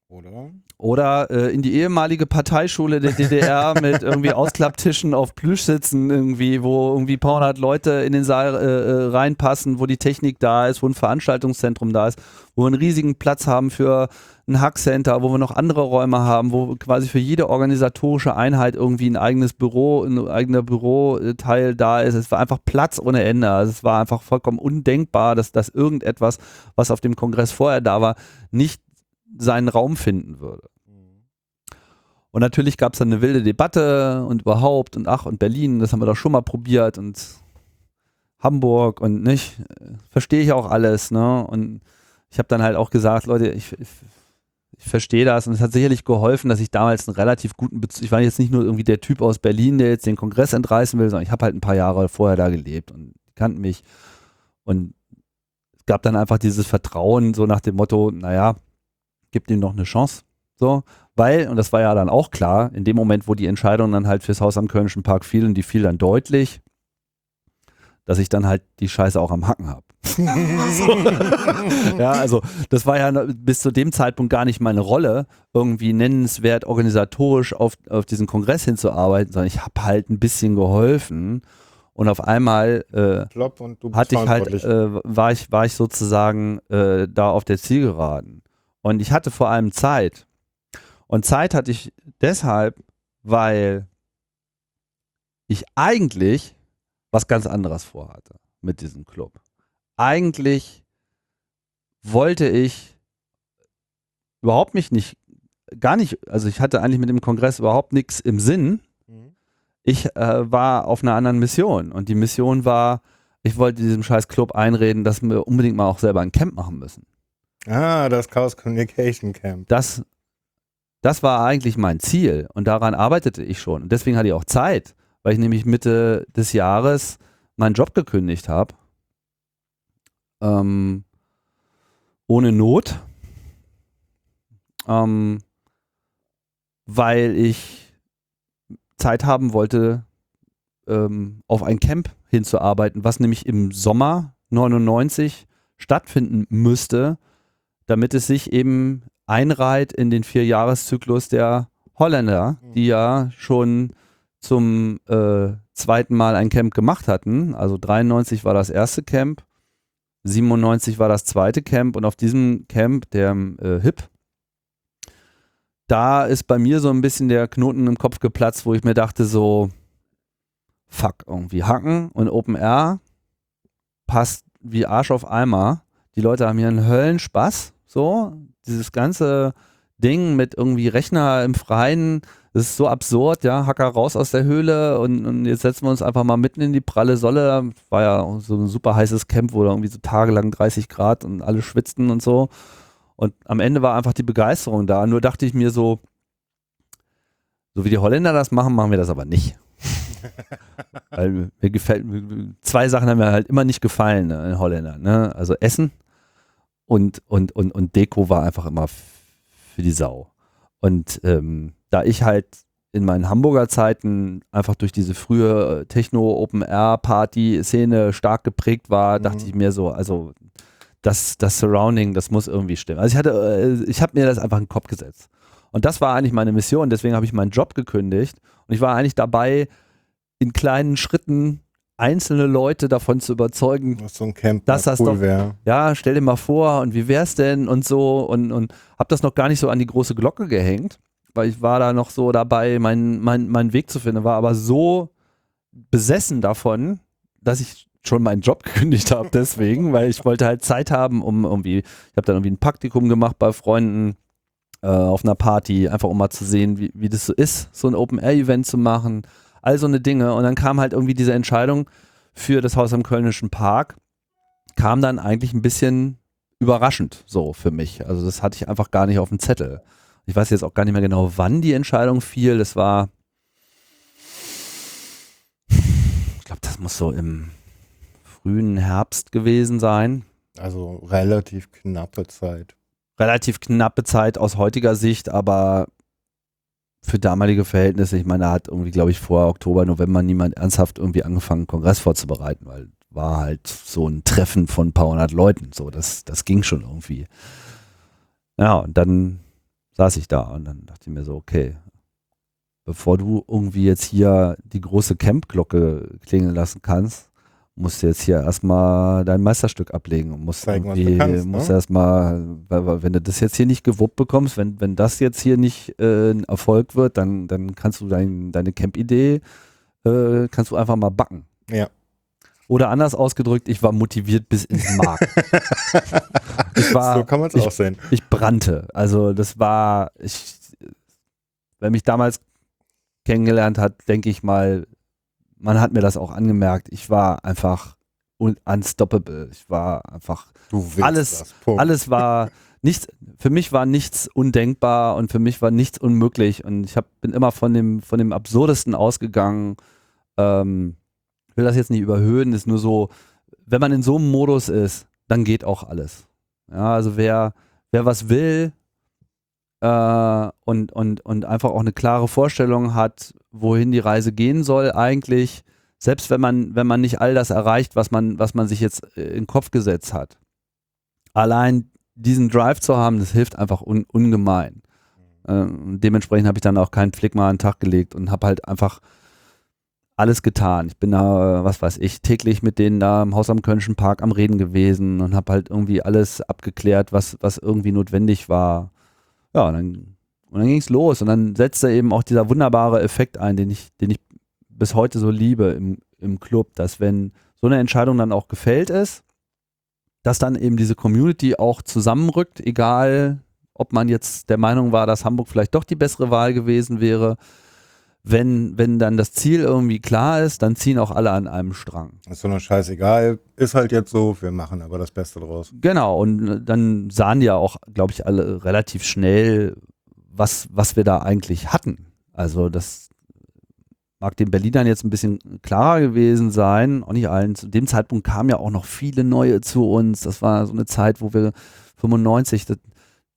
Oder? Oder äh, in die ehemalige Parteischule der DDR mit irgendwie Ausklapptischen auf Plüschsitzen irgendwie, wo irgendwie ein paar hundert Leute in den Saal äh, äh, reinpassen, wo die Technik da ist, wo ein Veranstaltungszentrum da ist, wo wir einen riesigen Platz haben für ein Hackcenter, wo wir noch andere Räume haben, wo quasi für jede organisatorische Einheit irgendwie ein eigenes Büro, ein eigener Büroteil da ist. Es war einfach Platz ohne Ende. Also es war einfach vollkommen undenkbar, dass, dass irgendetwas, was auf dem Kongress vorher da war, nicht seinen Raum finden würde. Und natürlich gab es dann eine wilde Debatte und überhaupt und ach und Berlin, das haben wir doch schon mal probiert und Hamburg und nicht, verstehe ich auch alles, ne? Und ich habe dann halt auch gesagt, Leute, ich, ich, ich verstehe das. Und es hat sicherlich geholfen, dass ich damals einen relativ guten Bezug, ich war jetzt nicht nur irgendwie der Typ aus Berlin, der jetzt den Kongress entreißen will, sondern ich habe halt ein paar Jahre vorher da gelebt und kannten mich. Und es gab dann einfach dieses Vertrauen so nach dem Motto, naja, gibt ihm noch eine Chance, so, weil, und das war ja dann auch klar, in dem Moment, wo die Entscheidung dann halt fürs Haus am Kölnischen Park fiel und die fiel dann deutlich, dass ich dann halt die Scheiße auch am Hacken habe. ja, also das war ja bis zu dem Zeitpunkt gar nicht meine Rolle, irgendwie nennenswert organisatorisch auf, auf diesen Kongress hinzuarbeiten, sondern ich habe halt ein bisschen geholfen und auf einmal äh, Klopp und du bist hatte ich halt, äh, war ich, war ich sozusagen äh, da auf der Zielgeraden. Und ich hatte vor allem Zeit. Und Zeit hatte ich deshalb, weil ich eigentlich was ganz anderes vorhatte mit diesem Club. Eigentlich wollte ich überhaupt mich nicht, gar nicht, also ich hatte eigentlich mit dem Kongress überhaupt nichts im Sinn, Mhm. ich äh, war auf einer anderen Mission und die Mission war, ich wollte diesem scheiß Club einreden, dass wir unbedingt mal auch selber ein Camp machen müssen. Ah, das Chaos Communication Camp. Das, das war eigentlich mein Ziel und daran arbeitete ich schon. Und deswegen hatte ich auch Zeit, weil ich nämlich Mitte des Jahres meinen Job gekündigt habe. Ähm, ohne Not. Ähm, weil ich Zeit haben wollte, ähm, auf ein Camp hinzuarbeiten, was nämlich im Sommer 99 stattfinden müsste, damit es sich eben einreiht in den Vierjahreszyklus der Holländer, die ja schon zum äh, zweiten Mal ein Camp gemacht hatten. Also 93 war das erste Camp, 97 war das zweite Camp und auf diesem Camp, der äh, HIP, da ist bei mir so ein bisschen der Knoten im Kopf geplatzt, wo ich mir dachte so, fuck, irgendwie Hacken und Open Air passt wie Arsch auf Eimer. Die Leute haben hier einen Höllenspaß, so. Dieses ganze Ding mit irgendwie Rechner im Freien, das ist so absurd, ja. Hacker raus aus der Höhle und, und jetzt setzen wir uns einfach mal mitten in die pralle Solle. War ja so ein super heißes Camp, wo da irgendwie so tagelang 30 Grad und alle schwitzten und so. Und am Ende war einfach die Begeisterung da. Nur dachte ich mir so, so wie die Holländer das machen, machen wir das aber nicht. Weil mir gefällt, zwei Sachen haben mir halt immer nicht gefallen ne, in Holländern. Ne? Also Essen und, und, und, und Deko war einfach immer für die Sau. Und ähm, da ich halt in meinen Hamburger Zeiten einfach durch diese frühe Techno-Open-Air-Party-Szene stark geprägt war, Mhm. dachte ich mir so, also das, das Surrounding, das muss irgendwie stimmen. Also ich hatte, äh, ich habe mir das einfach in den Kopf gesetzt. Und das war eigentlich meine Mission, deswegen habe ich meinen Job gekündigt und ich war eigentlich dabei, in kleinen Schritten einzelne Leute davon zu überzeugen, Was so ein Camp Das mal hast cool doch- ja, stell dir mal vor und wie wär's denn und so und, und hab das noch gar nicht so an die große Glocke gehängt weil ich war da noch so dabei, meinen mein, meinen Weg zu finden, war aber so besessen davon, dass ich schon meinen Job gekündigt habe deswegen, weil ich wollte halt Zeit haben, um irgendwie, ich habe dann irgendwie ein Praktikum gemacht bei Freunden äh, auf einer Party, einfach um mal zu sehen, wie, wie das so ist, so ein Open-Air-Event zu machen, all so eine Dinge. Und dann kam halt irgendwie diese Entscheidung für das Haus am Kölnischen Park, kam dann eigentlich ein bisschen überraschend so für mich. Also das hatte ich einfach gar nicht auf dem Zettel. Ich weiß jetzt auch gar nicht mehr genau, wann die Entscheidung fiel. Das war, ich glaube, das muss so im frühen Herbst gewesen sein. Also relativ knappe Zeit. Relativ knappe Zeit aus heutiger Sicht, aber für damalige Verhältnisse, ich meine, da hat irgendwie, glaube ich, vor Oktober, November niemand ernsthaft irgendwie angefangen, Kongress vorzubereiten, weil war halt so ein Treffen von ein paar hundert Leuten. So, das, das ging schon irgendwie. Ja, und dann saß ich da und dann dachte ich mir so, okay, bevor du irgendwie jetzt hier die große Campglocke klingeln lassen kannst, musst du jetzt hier erstmal dein Meisterstück ablegen und musst Zeigen, irgendwie, kannst, ne? musst erstmal, weil, weil wenn du das jetzt hier nicht gewuppt bekommst, wenn, wenn das jetzt hier nicht äh, ein Erfolg wird, dann, dann kannst du dein, deine Camp-Idee, äh, kannst du einfach mal backen. Ja. Oder anders ausgedrückt, ich war motiviert bis ins Mark. ich war, so kann man es auch sehen. ich brannte. Also das war, ich, wer mich damals kennengelernt hat, denke ich mal, man hat mir das auch angemerkt. Ich war einfach un unstoppable. Ich war einfach, Du alles- das. Alles war nichts, für mich war nichts undenkbar und für mich war nichts unmöglich und ich hab, bin immer von dem, von dem Absurdesten ausgegangen. Ähm, will das jetzt nicht überhöhen, ist nur so, wenn man in so einem Modus ist, dann geht auch alles. Ja, also wer, wer was will äh, und, und, und einfach auch eine klare Vorstellung hat, wohin die Reise gehen soll, eigentlich, selbst wenn man, wenn man nicht all das erreicht, was man, was man sich jetzt äh, in den Kopf gesetzt hat, allein diesen Drive zu haben, das hilft einfach un, ungemein. Ähm, dementsprechend habe ich dann auch keinen Flick mal an den Tag gelegt und habe halt einfach alles getan. Ich bin da, äh, was weiß ich, täglich mit denen da im Haus am Kölnischen Park am Reden gewesen und habe halt irgendwie alles abgeklärt, was, was irgendwie notwendig war. Ja, und dann, und dann ging es los und dann setzte eben auch dieser wunderbare Effekt ein, den ich, den ich bis heute so liebe im, im Club, dass wenn so eine Entscheidung dann auch gefällt ist, dass dann eben diese Community auch zusammenrückt, egal ob man jetzt der Meinung war, dass Hamburg vielleicht doch die bessere Wahl gewesen wäre. Wenn, wenn dann das Ziel irgendwie klar ist, dann ziehen auch alle an einem Strang. Ist so eine scheißegal. Ist halt jetzt so. Wir machen aber das Beste draus. Genau, und äh, dann sahen ja auch, glaube ich, alle relativ schnell, was, was wir da eigentlich hatten. Also das mag den Berlinern jetzt ein bisschen klarer gewesen sein, auch nicht allen. Zu dem Zeitpunkt kamen ja auch noch viele neue zu uns. Das war so eine Zeit, wo wir 95, das,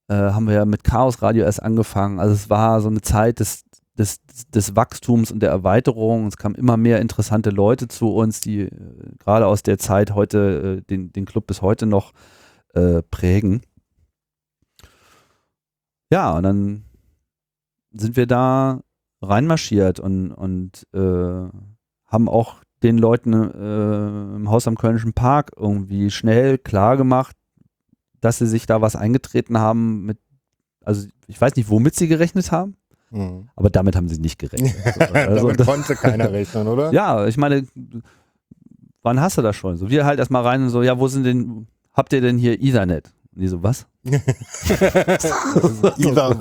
äh, haben wir ja mit Chaos Radio erst angefangen. Also es war so eine Zeit des, des, des Wachstums und der Erweiterung. Es kamen immer mehr interessante Leute zu uns, die äh, gerade aus der Zeit heute äh, den, den Club bis heute noch äh, prägen. Ja, und dann sind wir da reinmarschiert und, und äh, haben auch den Leuten äh, im Haus am Kölnischen Park irgendwie schnell klar gemacht, dass sie sich da was eingetreten haben mit, also ich weiß nicht, womit sie gerechnet haben, Mhm. aber damit haben sie nicht gerechnet. Also, Damit konnte keiner rechnen, oder? ja, ich meine, wann hast du das schon? So, wir halt erstmal rein und so, ja, wo sind denn, habt ihr denn hier Ethernet? Und die so, was?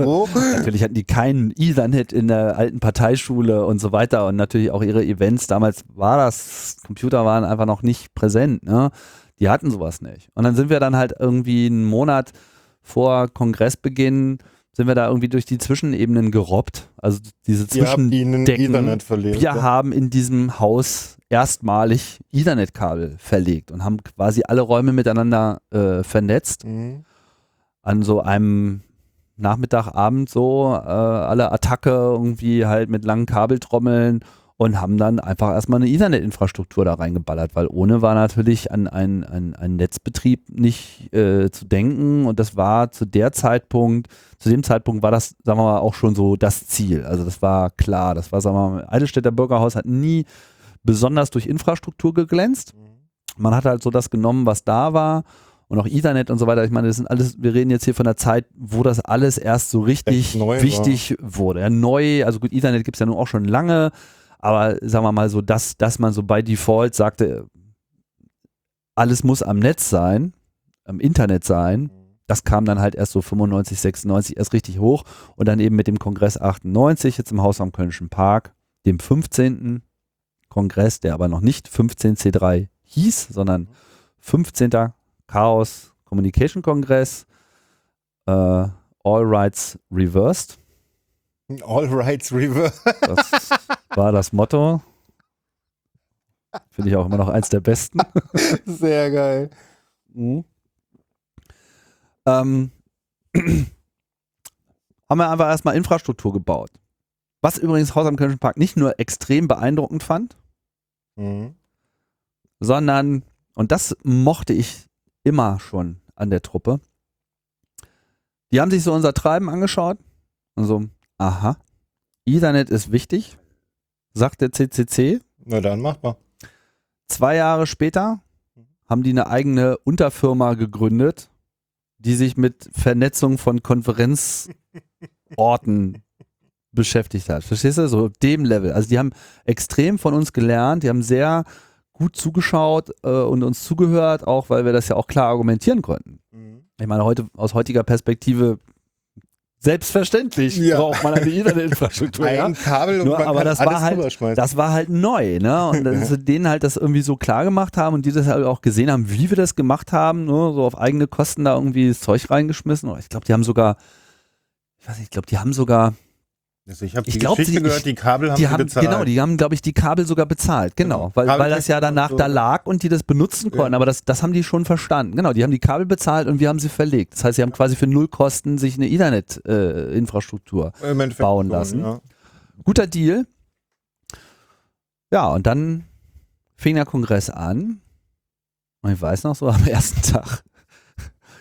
Wo? Natürlich hatten die keinen Ethernet in der alten Parteischule und so weiter und natürlich auch ihre Events. Damals war das, Computer waren einfach noch nicht präsent, ne? Die hatten sowas nicht. Und dann sind wir dann halt irgendwie einen Monat vor Kongressbeginn, sind wir da irgendwie durch die Zwischenebenen gerobbt. Also diese Ihr habt Zwischen ihnen Decken. Ethernet verlegt. wir haben in diesem Haus erstmalig Ethernet-Kabel verlegt und haben quasi alle Räume miteinander äh, vernetzt. Mhm. An so einem Nachmittag, Abend so, äh, alle Attacke irgendwie halt mit langen Kabeltrommeln und haben dann einfach erstmal eine Ethernet-Infrastruktur da reingeballert, weil ohne war natürlich an einen ein, ein Netzbetrieb nicht äh, zu denken und das war zu der Zeitpunkt, zu dem Zeitpunkt war das, sagen wir mal, auch schon so das Ziel. Also das war klar, das war, sagen wir mal, Eidelstädter Bürgerhaus hat nie besonders durch Infrastruktur geglänzt. Man hat halt so das genommen, was da war und auch Ethernet und so weiter. Ich meine, das sind alles, wir reden jetzt hier von der Zeit, wo das alles erst so richtig neu war. wichtig wurde. Ja, neu, also gut, Ethernet gibt es ja nun auch schon lange, aber sagen wir mal so, dass, dass man so bei Default sagte, alles muss am Netz sein, am Internet sein, das kam dann halt erst so 95, 96 erst richtig hoch und dann eben mit dem Kongress 98 jetzt im Haus am Kölnischen Park, dem 15. Kongress, der aber noch nicht 15C3 hieß, sondern 15. Chaos Communication Kongress, äh, All Rights Reversed. All Rights Reverse. Das war das Motto. Finde ich auch immer noch eins der besten. Sehr geil. Mhm. Ähm, haben wir einfach erstmal Infrastruktur gebaut. Was übrigens Haus am Kölnischen Park nicht nur extrem beeindruckend fand, Mhm. sondern, und das mochte ich immer schon an der Truppe, die haben sich so unser Treiben angeschaut und so, aha, Ethernet ist wichtig, sagt der CCC. Na dann macht mal. Zwei Jahre später haben die eine eigene Unterfirma gegründet, die sich mit Vernetzung von Konferenzorten beschäftigt hat. Verstehst du? So dem Level. Also die haben extrem von uns gelernt, die haben sehr gut zugeschaut äh, und uns zugehört, auch weil wir das ja auch klar argumentieren konnten. Ich meine, heute aus heutiger Perspektive selbstverständlich Ja. braucht man eine Internetinfrastruktur. ja? Ein Kabel und Nur, man aber kann das alles war halt, das war halt neu, ne? Und dass sie denen halt das irgendwie so klar gemacht haben und die das halt auch gesehen haben, wie wir das gemacht haben, nur so auf eigene Kosten da irgendwie das Zeug reingeschmissen. Oder ich glaube, die haben sogar, ich weiß nicht, ich glaube, die haben sogar, Also ich habe die glaub, Geschichte die- gehört, die Kabel haben die sie haben, bezahlt. genau, die haben, glaube ich, die Kabel sogar bezahlt, genau, Genau. weil, weil das ja danach so. da lag und die das benutzen konnten, Ja. aber das, das haben die schon verstanden. Genau, die haben die Kabel bezahlt und wir haben sie verlegt. Das heißt, sie haben quasi für null Kosten sich eine Ethernet-Infrastruktur Im Endeffekt bauen so, lassen. Ja. guter Deal. Ja, und dann fing der Kongress an. Und ich weiß noch so, am ersten Tag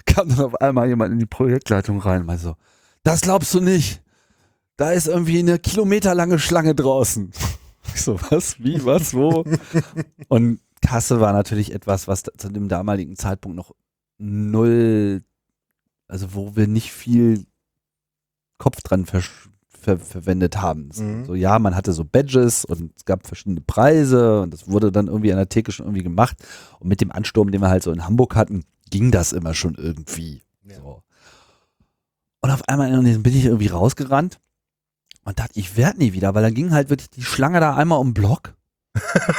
kam dann auf einmal jemand in die Projektleitung rein und meinte so, das glaubst du nicht. Da ist irgendwie eine kilometerlange Schlange draußen. Ich so, was, wie, was, wo? Und Kasse war natürlich etwas, was zu dem damaligen Zeitpunkt noch null, also wo wir nicht viel Kopf dran versch ver verwendet haben. Mhm. So, ja, man hatte so Badges und es gab verschiedene Preise und das wurde dann irgendwie an der Theke schon irgendwie gemacht. Und mit dem Ansturm, den wir halt so in Hamburg hatten, ging das immer schon irgendwie. So. Und auf einmal bin ich irgendwie rausgerannt und dachte, ich werde nie wieder, weil dann ging halt wirklich die Schlange da einmal um den Block.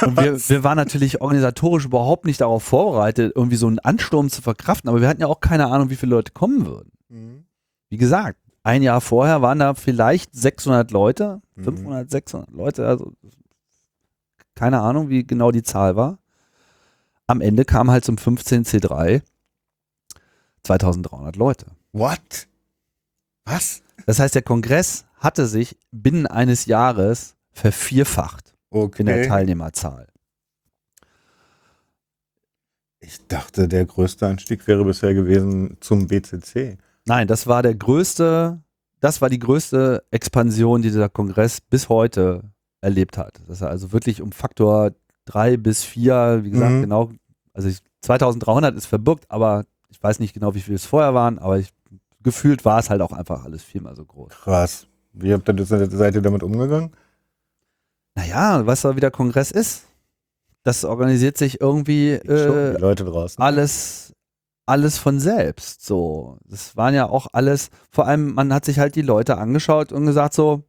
Und wir, wir waren natürlich organisatorisch überhaupt nicht darauf vorbereitet, irgendwie so einen Ansturm zu verkraften, aber wir hatten ja auch keine Ahnung, wie viele Leute kommen würden. Mhm. Wie gesagt, ein Jahr vorher waren da vielleicht 600 Leute, Mhm. 500, 600 Leute, also keine Ahnung, wie genau die Zahl war. Am Ende kam halt zum 15C3 2300 Leute. What? Was? Das heißt, der Kongress hatte sich binnen eines Jahres vervierfacht Okay. in der Teilnehmerzahl. Ich dachte, der größte Anstieg wäre bisher gewesen zum BCC. Nein, das war der größte, das war die größte Expansion, die dieser Kongress bis heute erlebt hat. Das ist also wirklich um Faktor drei bis vier, wie gesagt, Mhm. genau, also ich, 2300 ist verbirgt, aber ich weiß nicht genau, wie viel es vorher waren, aber ich, gefühlt war es halt auch einfach alles viermal so groß. Krass. Wie habt ihr das, seid ihr damit umgegangen? Naja, weißt du, wie der Kongress ist? Das organisiert sich irgendwie äh, alles, alles von selbst. So, das waren ja auch alles, vor allem, man hat sich halt die Leute angeschaut und gesagt so,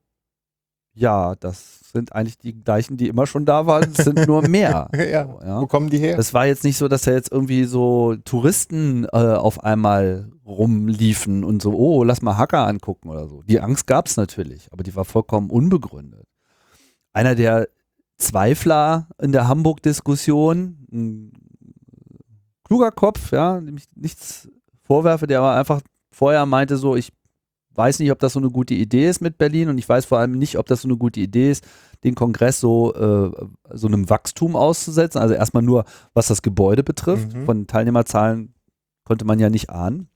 ja, das sind eigentlich die gleichen, die immer schon da waren, es sind nur mehr. Ja. So, ja. Wo kommen die her? Das war jetzt nicht so, dass da jetzt irgendwie so Touristen äh, auf einmal rumliefen und so, oh, lass mal Hacker angucken oder so. Die Angst gab es natürlich, aber die war vollkommen unbegründet. Einer der Zweifler in der Hamburg-Diskussion, ein kluger Kopf, ja, dem ich nichts vorwerfe, der aber einfach vorher meinte so, ich weiß nicht, ob das so eine gute Idee ist mit Berlin und ich weiß vor allem nicht, ob das so eine gute Idee ist, den Kongress so, äh, so einem Wachstum auszusetzen. Also erstmal nur, was das Gebäude betrifft. Mhm. Von Teilnehmerzahlen konnte man ja nicht ahnen.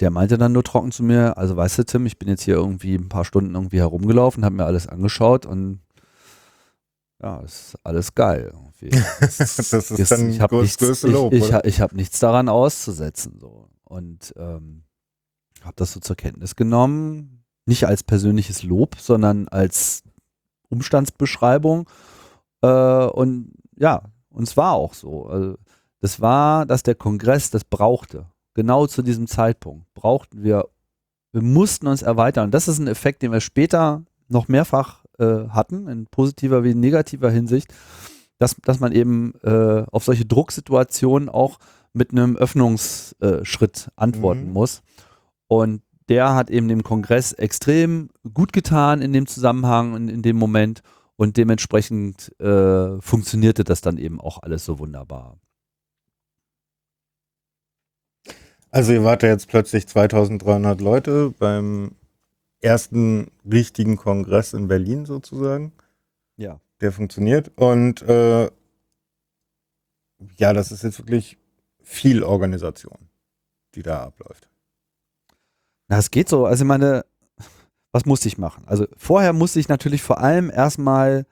Der meinte dann nur trocken zu mir, also weißt du, Tim, ich bin jetzt hier irgendwie ein paar Stunden irgendwie herumgelaufen, habe mir alles angeschaut und ja, ist alles geil. das ist Ist- dann ich habe das nichts, größte ich, Lob. ich, ha- ich hab nichts daran auszusetzen. So. Und ähm, habe das so zur Kenntnis genommen. Nicht als persönliches Lob, sondern als Umstandsbeschreibung. Äh, und ja, und es war auch so. Also, das war, dass der Kongress das brauchte. Genau zu diesem Zeitpunkt brauchten wir, wir mussten uns erweitern. Und das ist ein Effekt, den wir später noch mehrfach äh, hatten, in positiver wie in negativer Hinsicht, dass, dass man eben äh, auf solche Drucksituationen auch mit einem Öffnungsschritt antworten Mhm. muss. Und der hat eben dem Kongress extrem gut getan in dem Zusammenhang, in, in dem Moment. Und dementsprechend äh, funktionierte das dann eben auch alles so wunderbar. Also ihr wart ja jetzt plötzlich 2300 Leute beim ersten richtigen Kongress in Berlin sozusagen. Ja. Der funktioniert. Und äh, ja, das ist jetzt wirklich viel Organisation, die da abläuft. Na, es geht so. Also ich meine, was musste ich machen? Also vorher musste ich natürlich vor allem erstmal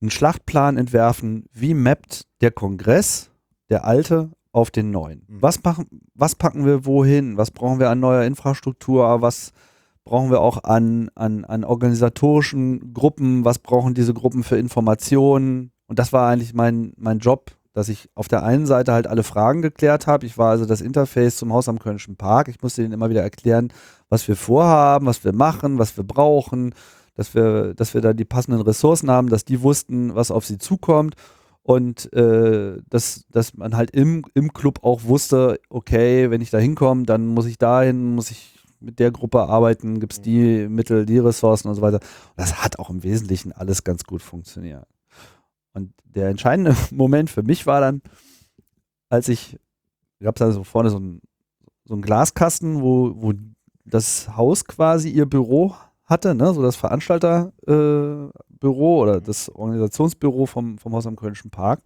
einen Schlachtplan entwerfen, wie mappt der Kongress, der alte, auf den neuen. Mhm. Was, machen, was packen wir wohin? Was brauchen wir an neuer Infrastruktur? Was brauchen wir auch an, an, an organisatorischen Gruppen? Was brauchen diese Gruppen für Informationen? Und das war eigentlich mein, mein Job, dass ich auf der einen Seite halt alle Fragen geklärt habe. Ich war also das Interface zum Haus am Kölnischen Park. Ich musste denen immer wieder erklären, was wir vorhaben, was wir machen, was wir brauchen, dass wir, dass wir da die passenden Ressourcen haben, dass die wussten, was auf sie zukommt und äh, dass, dass man halt im, im Club auch wusste, okay, wenn ich da hinkomme, dann muss ich dahin, muss ich mit der Gruppe arbeiten, gibt es die Mittel, die Ressourcen und so weiter. Und das hat auch im Wesentlichen alles ganz gut funktioniert. Und der entscheidende Moment für mich war dann, als ich, gab es da so vorne so ein, so ein Glaskasten, wo, wo das Haus quasi ihr Büro hatte, ne? so das Veranstalterbüro äh, oder das Organisationsbüro vom, vom Haus am Kölnischen Park.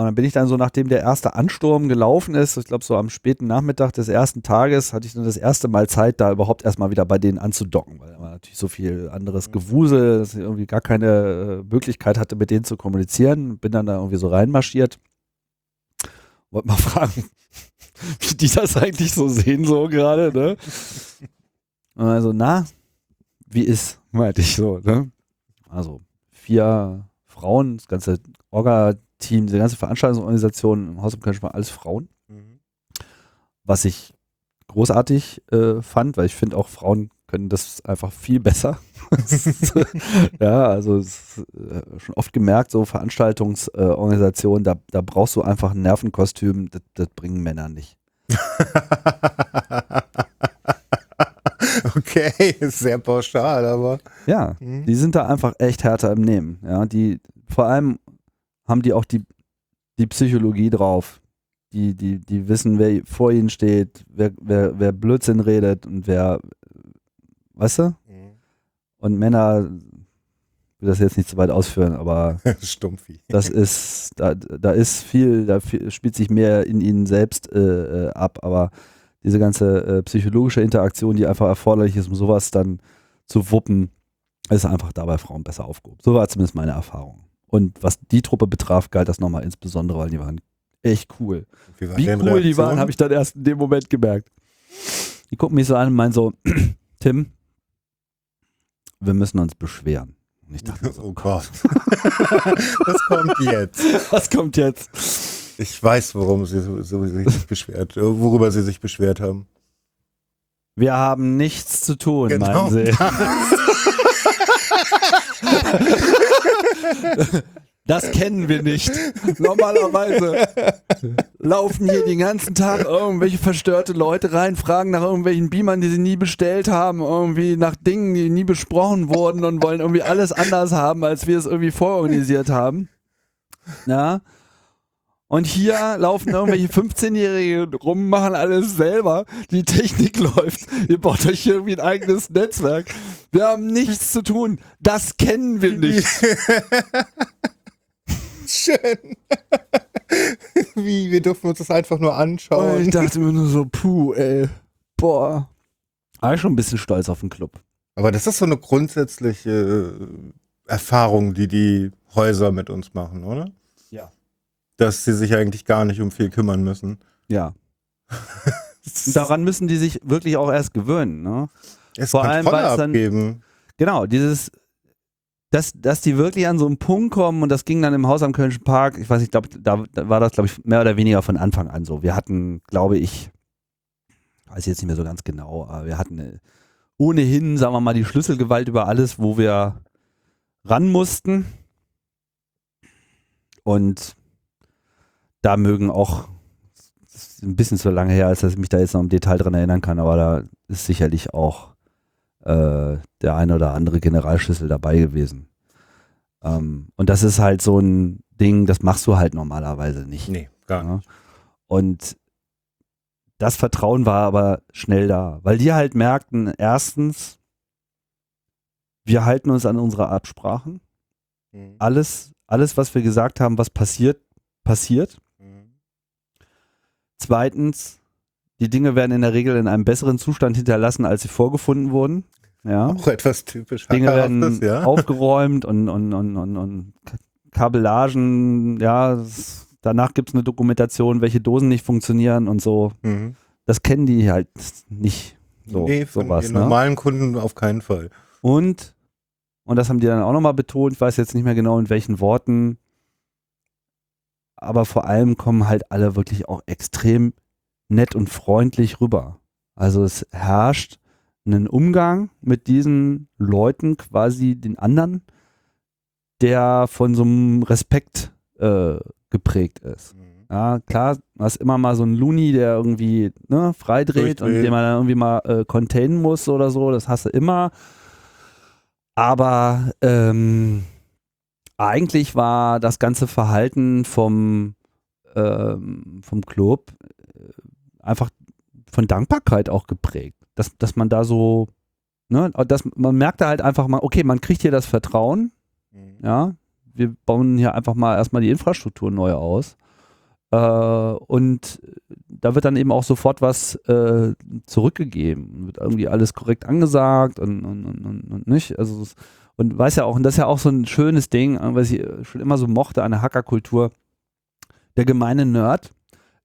Und dann bin ich dann so, nachdem der erste Ansturm gelaufen ist, ich glaube so am späten Nachmittag des ersten Tages, hatte ich dann das erste Mal Zeit, da überhaupt erstmal wieder bei denen anzudocken, weil da war natürlich so viel anderes Gewusel, dass ich irgendwie gar keine äh, Möglichkeit hatte, mit denen zu kommunizieren. Bin dann da irgendwie so reinmarschiert. Wollte mal fragen, wie die das eigentlich so sehen, so gerade, ne? Und also, na, wie ist, meinte ich so, ne? Also, vier Frauen, das ganze Orga-Team, die ganze Veranstaltungsorganisation im Haus im Köln war alles Frauen, was ich großartig äh, fand, weil ich finde auch Frauen können das einfach viel besser. ja, also ist, äh, schon oft gemerkt, so Veranstaltungsorganisationen, da, da brauchst du einfach ein Nervenkostüm, das, das bringen Männer nicht. okay, sehr pauschal, aber. Ja, Mhm. die sind da einfach echt härter im Nehmen. Ja, die, vor allem haben die auch die, die Psychologie drauf. Die, die, die wissen, wer vor ihnen steht, wer, wer, wer Blödsinn redet und wer, weißt du? Und Männer, ich will das jetzt nicht zu weit ausführen, aber Stumpfi. das ist, da, da ist viel, da spielt sich mehr in ihnen selbst äh, äh, ab, aber diese ganze äh, psychologische Interaktion, die einfach erforderlich ist, um sowas dann zu wuppen, ist einfach dabei Frauen besser aufgehoben. So war zumindest meine Erfahrung. Und was die Truppe betraf, galt das nochmal insbesondere, weil die waren echt cool. Wie, war Wie cool die Reaktion? waren, habe ich dann erst in dem Moment gemerkt. Die gucken mich so an und meinen so, Tim, wir müssen uns beschweren. Und ich dachte, Oh Gott. Was kommt jetzt? was kommt jetzt? Ich weiß, worum sie so, so sich beschwert, worüber sie sich beschwert haben. Wir haben nichts zu tun, Genau. meinen sie. Das kennen wir nicht. Normalerweise laufen hier den ganzen Tag irgendwelche verstörte Leute rein, fragen nach irgendwelchen Beamern, die sie nie bestellt haben, irgendwie nach Dingen, die nie besprochen wurden und wollen irgendwie alles anders haben, als wir es irgendwie vororganisiert haben. Ja. Und hier laufen irgendwelche 15-Jährige rum, machen alles selber. Die Technik läuft. Ihr baut euch hier irgendwie ein eigenes Netzwerk. Wir haben nichts zu tun. Das kennen wir nicht. Schön. Wie, wir dürfen uns das einfach nur Und anschauen. ich dachte mir nur so, puh, ey. Boah. War ich schon ein bisschen stolz auf den Club. Aber das ist so eine grundsätzliche Erfahrung, die die Häuser mit uns machen, oder? Ja. Dass sie sich eigentlich gar nicht um viel kümmern müssen. Ja. Daran müssen die sich wirklich auch erst gewöhnen. Ne? Es vor allem, weil es dann- abgeben. Genau, dieses, dass, dass die wirklich an so einen Punkt kommen und das ging dann im Haus am Kölnischen Park, ich weiß nicht, glaub, da, da war das, glaube ich, mehr oder weniger von Anfang an so. Wir hatten, glaube ich, weiß jetzt nicht mehr so ganz genau, aber wir hatten äh, ohnehin, sagen wir mal, die Schlüsselgewalt über alles, wo wir ran mussten. Und da mögen auch, das ist ein bisschen zu lange her, als dass ich mich da jetzt noch im Detail dran erinnern kann, aber da ist sicherlich auch äh, der eine oder andere Generalschlüssel dabei gewesen. Ähm, und das ist halt so ein Ding, das machst du halt normalerweise nicht. Nee, gar nicht. Ja. Und das Vertrauen war aber schnell da, weil die halt merkten, erstens, wir halten uns an unsere Absprachen. Mhm. Alles, alles, was wir gesagt haben, was passiert, passiert. Mhm. Zweitens, die Dinge werden in der Regel in einem besseren Zustand hinterlassen, als sie vorgefunden wurden. Ja. Auch etwas typisch Dinge werden ja. aufgeräumt und, und, und, und, und Kabellagen, ja, danach gibt es eine Dokumentation, welche Dosen nicht funktionieren und so. Mhm. Das kennen die halt nicht. So, nee, von sowas, den ne? normalen Kunden auf keinen Fall. Und, und das haben die dann auch nochmal betont, ich weiß jetzt nicht mehr genau in welchen Worten, aber vor allem kommen halt alle wirklich auch extrem nett und freundlich rüber. Also es herrscht einen Umgang mit diesen Leuten, quasi den anderen, der von so einem Respekt äh, geprägt ist. Ja, klar, du hast immer mal so einen Looney, der irgendwie ne, freidreht und den man dann irgendwie mal äh, containen muss oder so, das hast du immer. Aber ähm, eigentlich war das ganze Verhalten vom, ähm, vom Club einfach von Dankbarkeit auch geprägt. Dass, dass man da so, ne, dass man merkte halt einfach mal, okay, man kriegt hier das Vertrauen, Mhm. ja, wir bauen hier einfach mal erstmal die Infrastruktur neu aus. Äh, und da wird dann eben auch sofort was äh, zurückgegeben. Wird irgendwie alles korrekt angesagt und, und, und, und, nicht. Also und weiß ja auch, und das ist ja auch so ein schönes Ding, äh, was ich schon immer so mochte an der Hackerkultur. Der gemeine Nerd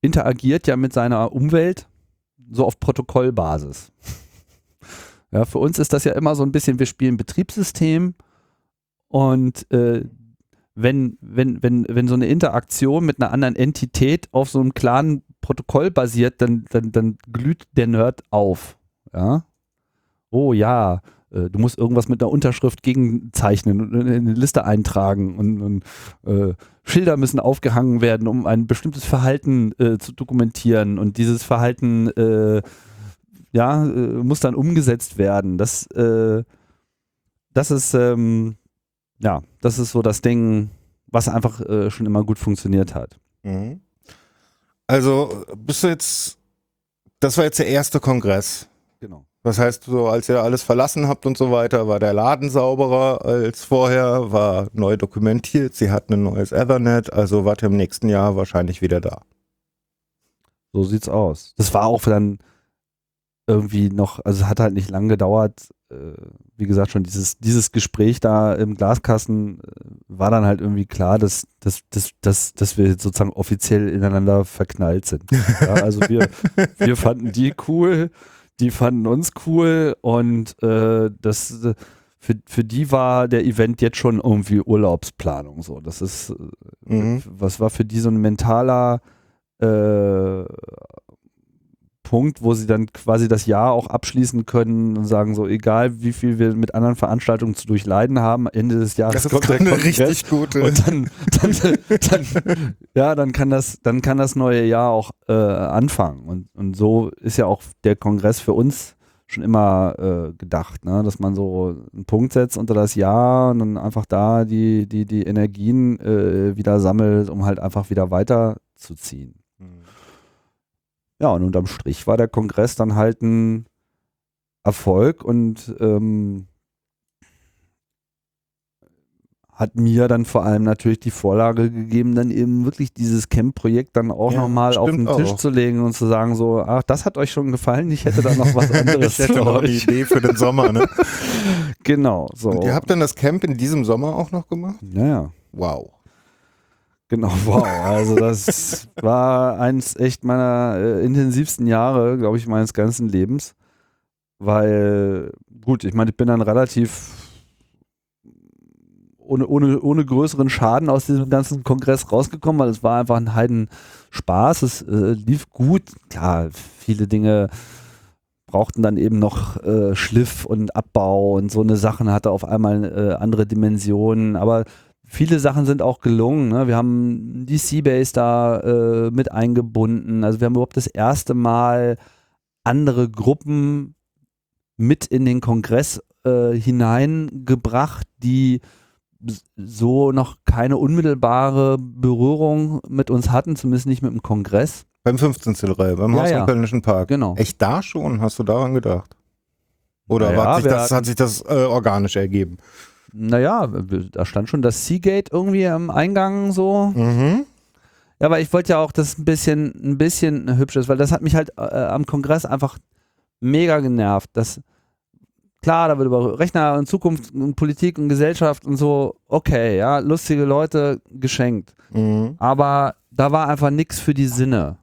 interagiert ja mit seiner Umwelt so auf Protokollbasis. Ja, für uns ist das ja immer so ein bisschen, wir spielen Betriebssystem und äh, wenn, wenn, wenn, wenn so eine Interaktion mit einer anderen Entität auf so einem klaren Protokoll basiert, dann, dann, dann glüht der Nerd auf. Ja? Oh ja, du musst irgendwas mit einer Unterschrift gegenzeichnen und in eine Liste eintragen und, und äh, Schilder müssen aufgehangen werden, um ein bestimmtes Verhalten äh, zu dokumentieren und dieses Verhalten äh, ja, äh, muss dann umgesetzt werden. Das, äh, das ist ähm, ja, das ist so das Ding, was einfach äh, schon immer gut funktioniert hat. Mhm. Also bist du jetzt, das war jetzt der erste Kongress. Genau. Das heißt, so als ihr alles verlassen habt und so weiter, war der Laden sauberer als vorher, war neu dokumentiert, sie hatten ein neues Ethernet, also wart ihr im nächsten Jahr wahrscheinlich wieder da. So sieht's aus. Das war auch dann irgendwie noch, also es hat halt nicht lang gedauert. Äh, wie gesagt, schon dieses, dieses Gespräch da im Glaskasten äh, war dann halt irgendwie klar, dass, dass, dass, dass, dass wir sozusagen offiziell ineinander verknallt sind. Ja, also wir, wir fanden die cool, die fanden uns cool und äh, das äh, für, für die war der Event jetzt schon irgendwie Urlaubsplanung. So, das ist äh, Mhm. was war für die so ein mentaler äh, Punkt, wo sie dann quasi das Jahr auch abschließen können und sagen so, egal wie viel wir mit anderen Veranstaltungen zu durchleiden haben, Ende des Jahres Das ist kommt der eine Kongress richtig gute. und dann, dann, dann, ja, dann kann das, dann kann das neue Jahr auch äh, anfangen und, und so ist ja auch der Kongress für uns schon immer äh, gedacht, ne? dass man so einen Punkt setzt unter das Jahr und dann einfach da die, die, die Energien äh, wieder sammelt, um halt einfach wieder weiterzuziehen. Ja, und unterm Strich war der Kongress dann halt ein Erfolg und ähm, hat mir dann vor allem natürlich die Vorlage gegeben, dann eben wirklich dieses Camp-Projekt dann auch Ja, nochmal auf den Tisch auch. zu legen und zu sagen so, ach, das hat euch schon gefallen, ich hätte da noch was anderes ich hätte noch eine euch. Idee für den Sommer, ne? Genau, so. Und ihr habt dann das Camp in diesem Sommer auch noch gemacht? ja, ja. Wow. Genau, wow. Also das war eins echt meiner äh, intensivsten Jahre, glaube ich, meines ganzen Lebens. Weil, gut, ich meine, ich bin dann relativ ohne, ohne, ohne größeren Schaden aus diesem ganzen Kongress rausgekommen, weil es war einfach ein Heiden Spaß. Es äh, lief gut. Klar, viele Dinge brauchten dann eben noch äh, Schliff und Abbau und so eine Sachen hatte auf einmal äh, andere Dimensionen. Aber viele Sachen sind auch gelungen. Ne? Wir haben die Seabase da äh, mit eingebunden. Also wir haben überhaupt das erste Mal andere Gruppen mit in den Kongress äh, hineingebracht, die so noch keine unmittelbare Berührung mit uns hatten, zumindest nicht mit dem Kongress. Beim 15. Reihe, beim Ja, Haus ja. am Kölnischen Park. Genau. Echt da schon? Hast du daran gedacht? Oder Naja, hat, sich das, hat sich das äh, organisch ergeben? Naja, da stand schon das Seagate irgendwie am Eingang so. Mhm. Ja, aber ich wollte ja auch, dass es ein bisschen, ein bisschen hübsch ist, weil das hat mich halt äh, am Kongress einfach mega genervt. Das, klar, da wird über Rechner und Zukunft und Politik und Gesellschaft und so, okay, ja, lustige Leute geschenkt. Mhm. Aber da war einfach nichts für die Sinne.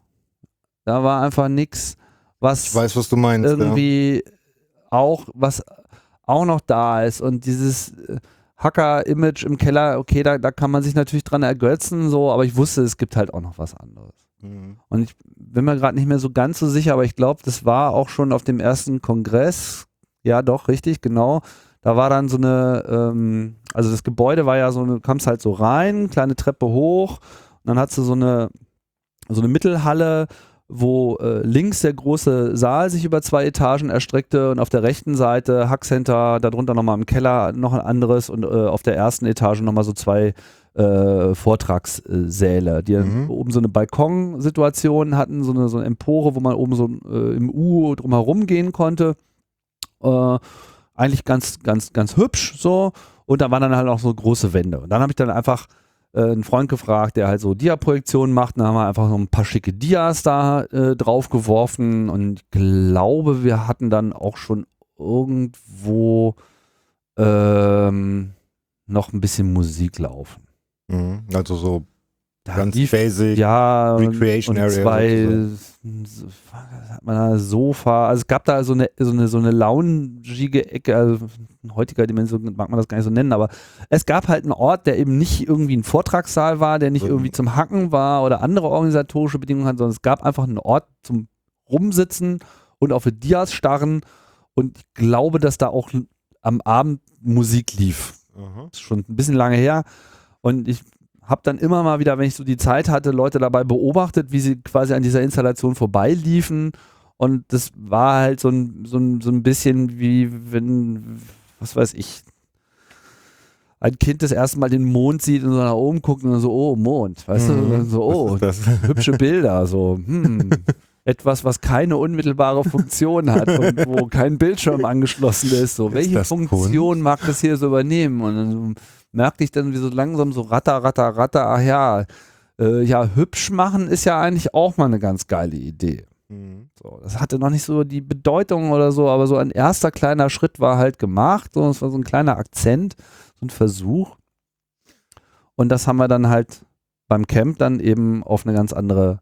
Da war einfach nichts, was Ich weiß, was du meinst. irgendwie auch, was auch noch da ist und dieses äh, Hacker-Image im Keller, okay, da, da kann man sich natürlich dran ergötzen, so, aber ich wusste, es gibt halt auch noch was anderes. Mhm. Und ich bin mir gerade nicht mehr so ganz so sicher, aber ich glaube, das war auch schon auf dem ersten Kongress. Ja, doch, richtig, genau. Da war dann so eine, ähm, also das Gebäude war ja so, du kamst halt so rein, kleine Treppe hoch, und dann hast du so eine, so eine Mittelhalle, wo äh, links der große Saal sich über zwei Etagen erstreckte und auf der rechten Seite Hackcenter, darunter nochmal im Keller noch ein anderes und äh, auf der ersten Etage nochmal so zwei äh, Vortragssäle, die Mhm. oben so eine Balkonsituation hatten, so eine, so eine Empore, wo man oben so äh, im U drumherum gehen konnte. Äh, eigentlich ganz, ganz, ganz hübsch so. Und da waren dann halt auch so große Wände. Und dann habe ich dann einfach äh, einen Freund gefragt, der halt so Dia-Projektionen macht. Dann haben wir einfach so ein paar schicke Dias da äh, drauf geworfen. Und ich glaube, wir hatten dann auch schon irgendwo ähm, noch ein bisschen Musik laufen. Mhm. Also so Da ganz lief- basic. ja, und, Recreation und Area zwei so, was hat man da, Sofa, also es gab da so eine, so eine, so eine loungige Ecke, also in heutiger Dimension mag man das gar nicht so nennen, aber es gab halt einen Ort, der eben nicht irgendwie ein Vortragssaal war, der nicht Mhm. irgendwie zum Hacken war oder andere organisatorische Bedingungen hat, sondern es gab einfach einen Ort zum Rumsitzen und auf Dias starren und ich glaube, dass da auch am Abend Musik lief Aha. ist schon ein bisschen lange her. Und ich habe dann immer mal wieder, wenn ich so die Zeit hatte, Leute dabei beobachtet, wie sie quasi an dieser Installation vorbeiliefen. Und das war halt so ein, so ein, so ein bisschen wie wenn, was weiß ich, ein Kind das erste Mal den Mond sieht und so nach oben guckt und so, oh, Mond, weißt du, Mhm. Und so, oh, hübsche Bilder, so, hm, etwas, was keine unmittelbare Funktion hat und wo kein Bildschirm angeschlossen ist, so, Ist welche Funktion mag das hier so übernehmen? Und dann so merkte ich dann, wie so langsam so ratter, ratter, ratter, ach ja, äh, ja, hübsch machen ist ja eigentlich auch mal eine ganz geile Idee. Mhm. So, das hatte noch nicht so die Bedeutung oder so, aber so ein erster kleiner Schritt war halt gemacht. So, es war so ein kleiner Akzent, so ein Versuch. Und das haben wir dann halt beim Camp dann eben auf eine ganz andere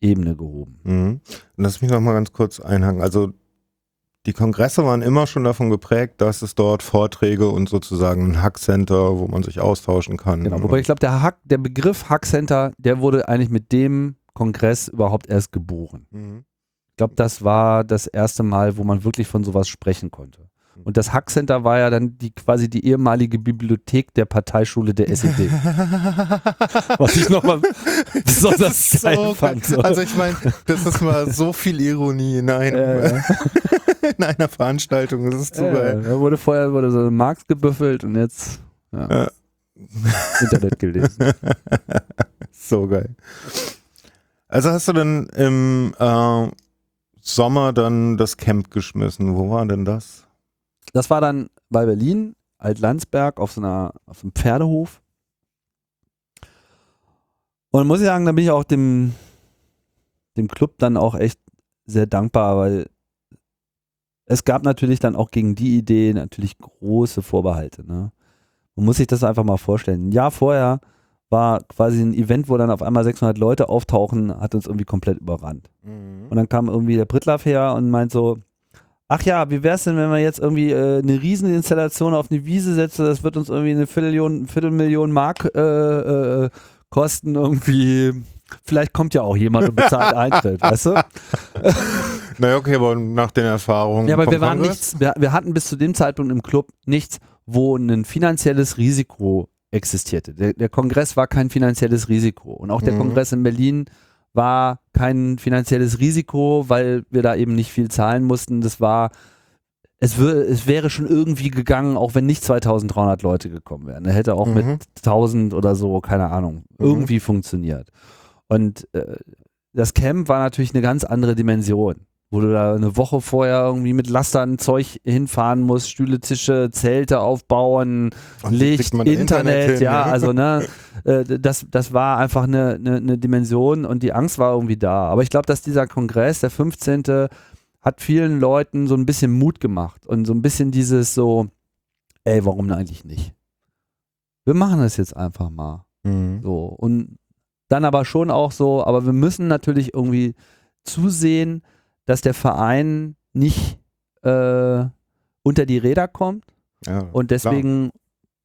Ebene gehoben. Mhm. Lass mich noch mal ganz kurz einhaken. Also die Kongresse waren immer schon davon geprägt, dass es dort Vorträge und sozusagen ein Hackcenter, wo man sich austauschen kann. Genau, wobei ich glaube, der, Hack, der Begriff Hackcenter, der wurde eigentlich mit dem Kongress überhaupt erst geboren. Mhm. Ich glaube, das war das erste Mal, wo man wirklich von sowas sprechen konnte. Und das Hackcenter war ja dann die quasi die ehemalige Bibliothek der Parteischule der SED. Was ich nochmal besonders geil So fand. So. Also ich meine, das ist mal so viel Ironie in, einem, Äh, in einer Veranstaltung. Das ist so äh, geil. da wurde vorher wurde so Markt gebüffelt und jetzt ja, Ja. Internet gelesen. So geil. Also hast du dann im äh, Sommer dann das Camp geschmissen. Wo war denn das? Das war dann bei Berlin, Altlandsberg, auf so einer, auf einem Pferdehof. Und muss ich sagen, da bin ich auch dem, dem Club dann auch echt sehr dankbar, weil es gab natürlich dann auch gegen die Idee natürlich große Vorbehalte. Ne? Man muss sich das einfach mal vorstellen. Ein Jahr vorher war quasi ein Event, wo dann auf einmal 600 Leute auftauchen, hat uns irgendwie komplett überrannt. Und dann kam irgendwie der Prittlaff her und meint so, ach ja, wie wär's denn, wenn wir jetzt irgendwie äh, eine Rieseninstallation auf eine Wiese setzen, das wird uns irgendwie eine Viertelmillion, Viertelmillion Mark äh, äh, kosten irgendwie. Vielleicht kommt ja auch jemand und bezahlt Eintritt, weißt du? Naja, okay, aber nach den Erfahrungen. Ja, aber wir waren nichts, wir, wir hatten bis zu dem Zeitpunkt im Club nichts, wo ein finanzielles Risiko existierte. Der, der Kongress war kein finanzielles Risiko. Und auch der Mhm. Kongress in Berlin war kein finanzielles Risiko, weil wir da eben nicht viel zahlen mussten. Das war, es, es wäre schon irgendwie gegangen, auch wenn nicht 2300 Leute gekommen wären. Er hätte auch Mhm. mit 1000 oder so, keine Ahnung, Mhm. irgendwie funktioniert. Und äh, das Camp war natürlich eine ganz andere Dimension wo du da eine Woche vorher irgendwie mit Lastern Zeug hinfahren musst, Stühle, Tische, Zelte aufbauen, wie Licht, Internet, Internet hin, ja, ne? also ne, äh, das, das war einfach eine, eine, eine Dimension und die Angst war irgendwie da. Aber ich glaube, dass dieser Kongress, der 15., hat vielen Leuten so ein bisschen Mut gemacht und so ein bisschen dieses so, ey, warum eigentlich nicht? Wir machen das jetzt einfach mal. Mhm. So. Und dann aber schon auch so, aber wir müssen natürlich irgendwie zusehen, dass der Verein nicht äh, unter die Räder kommt. Ja, Und deswegen